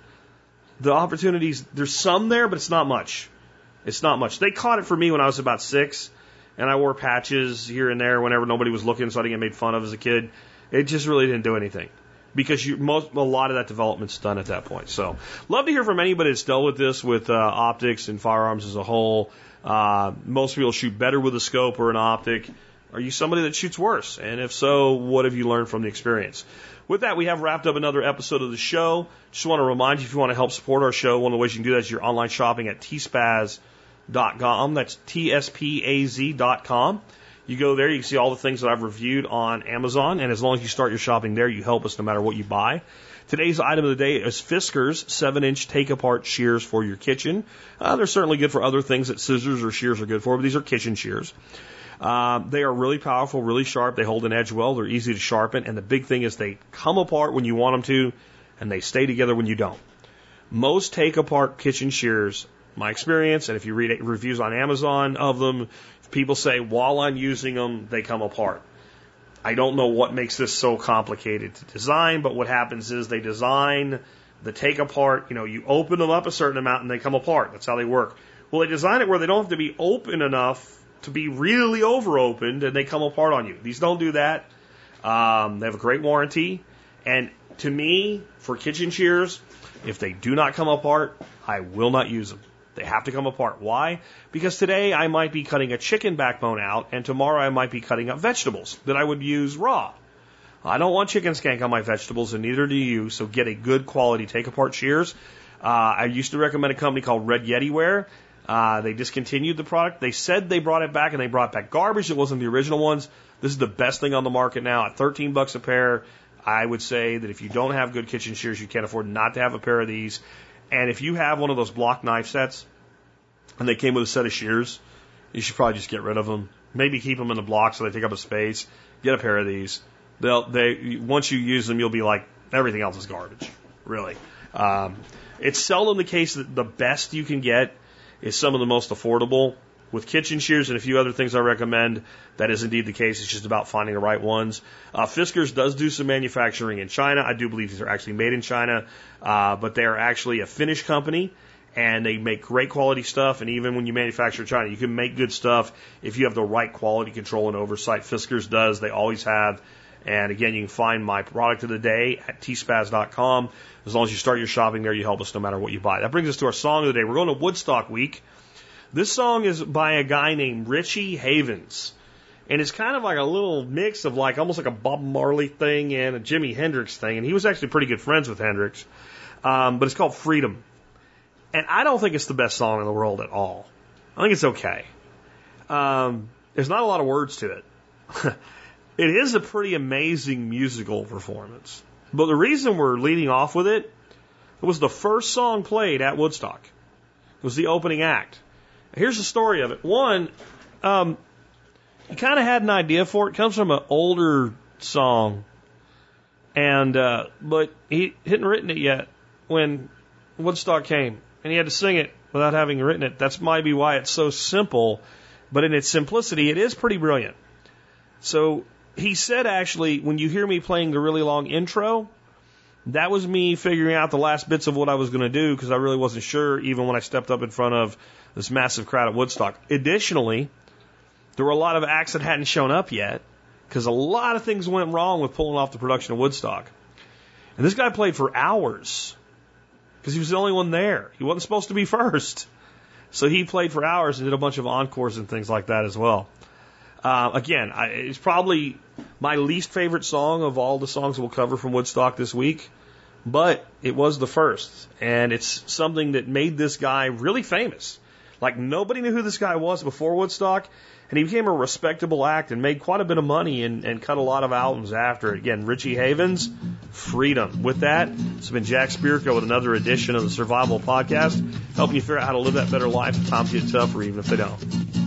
the opportunities there's some there, but it's not much. It's not much. They caught it for me when I was about six, and I wore patches here and there whenever nobody was looking, so I didn't get made fun of as a kid. It just really didn't do anything because you, most, a lot of that development's done at that point. So, love to hear from anybody that's dealt with this with uh, optics and firearms as a whole. Uh, most people shoot better with a scope or an optic. Are you somebody that shoots worse? And if so, what have you learned from the experience? With that, we have wrapped up another episode of the show. Just want to remind you if you want to help support our show, one of the ways you can do that is your online shopping at tspaz.com. That's T-S-P-A-Z.com. You go there, you can see all the things that I've reviewed on Amazon, and as long as you start your shopping there, you help us no matter what you buy. Today's item of the day is Fiskars 7 inch take apart shears for your kitchen. Uh, they're certainly good for other things that scissors or shears are good for, but these are kitchen shears. Uh, they are really powerful, really sharp. They hold an edge well. They're easy to sharpen. And the big thing is they come apart when you want them to, and they stay together when you don't. Most take apart kitchen shears, my experience, and if you read reviews on Amazon of them, people say while I'm using them, they come apart. I don't know what makes this so complicated to design, but what happens is they design the take apart, you know, you open them up a certain amount and they come apart. That's how they work. Well, they design it where they don't have to be open enough to be really over opened and they come apart on you. These don't do that. Um, they have a great warranty. And to me, for kitchen shears, if they do not come apart, I will not use them. They have to come apart. Why? Because today I might be cutting a chicken backbone out, and tomorrow I might be cutting up vegetables that I would use raw. I don't want chicken skank on my vegetables, and neither do you. So get a good quality take apart shears. Uh, I used to recommend a company called Red Yeti Ware. Uh, they discontinued the product. They said they brought it back, and they brought back garbage. It wasn't the original ones. This is the best thing on the market now at 13 bucks a pair. I would say that if you don't have good kitchen shears, you can't afford not to have a pair of these. And if you have one of those block knife sets and they came with a set of shears, you should probably just get rid of them. Maybe keep them in the block so they take up a space. Get a pair of these. They'll they once you use them, you'll be like everything else is garbage. Really, um, it's seldom the case that the best you can get is some of the most affordable. With kitchen shears and a few other things I recommend, that is indeed the case. It's just about finding the right ones. Uh, Fiskars does do some manufacturing in China. I do believe these are actually made in China, uh, but they are actually a Finnish company and they make great quality stuff. And even when you manufacture in China, you can make good stuff if you have the right quality control and oversight. Fiskars does. They always have. And again, you can find my product of the day at tspaz.com. As long as you start your shopping there, you help us no matter what you buy. That brings us to our song of the day. We're going to Woodstock Week. This song is by a guy named Richie Havens. And it's kind of like a little mix of like almost like a Bob Marley thing and a Jimi Hendrix thing. And he was actually pretty good friends with Hendrix. Um, but it's called Freedom. And I don't think it's the best song in the world at all. I think it's okay. Um, there's not a lot of words to it. it is a pretty amazing musical performance. But the reason we're leading off with it, it was the first song played at Woodstock. It was the opening act. Here's the story of it. One, um, he kind of had an idea for it. it. Comes from an older song, and uh, but he hadn't written it yet when Woodstock came, and he had to sing it without having written it. That's maybe why it's so simple, but in its simplicity, it is pretty brilliant. So he said actually, when you hear me playing the really long intro, that was me figuring out the last bits of what I was going to do because I really wasn't sure even when I stepped up in front of this massive crowd at Woodstock. Additionally, there were a lot of acts that hadn't shown up yet because a lot of things went wrong with pulling off the production of Woodstock. And this guy played for hours because he was the only one there. He wasn't supposed to be first. So he played for hours and did a bunch of encores and things like that as well. Uh, again, I, it's probably my least favorite song of all the songs we'll cover from Woodstock this week, but it was the first, and it's something that made this guy really famous. Like nobody knew who this guy was before Woodstock, and he became a respectable act and made quite a bit of money and, and cut a lot of albums after it. Again, Richie Havens, Freedom. With that, it's been Jack Spirko with another edition of the Survival Podcast, helping you figure out how to live that better life if times get tough or even if they don't.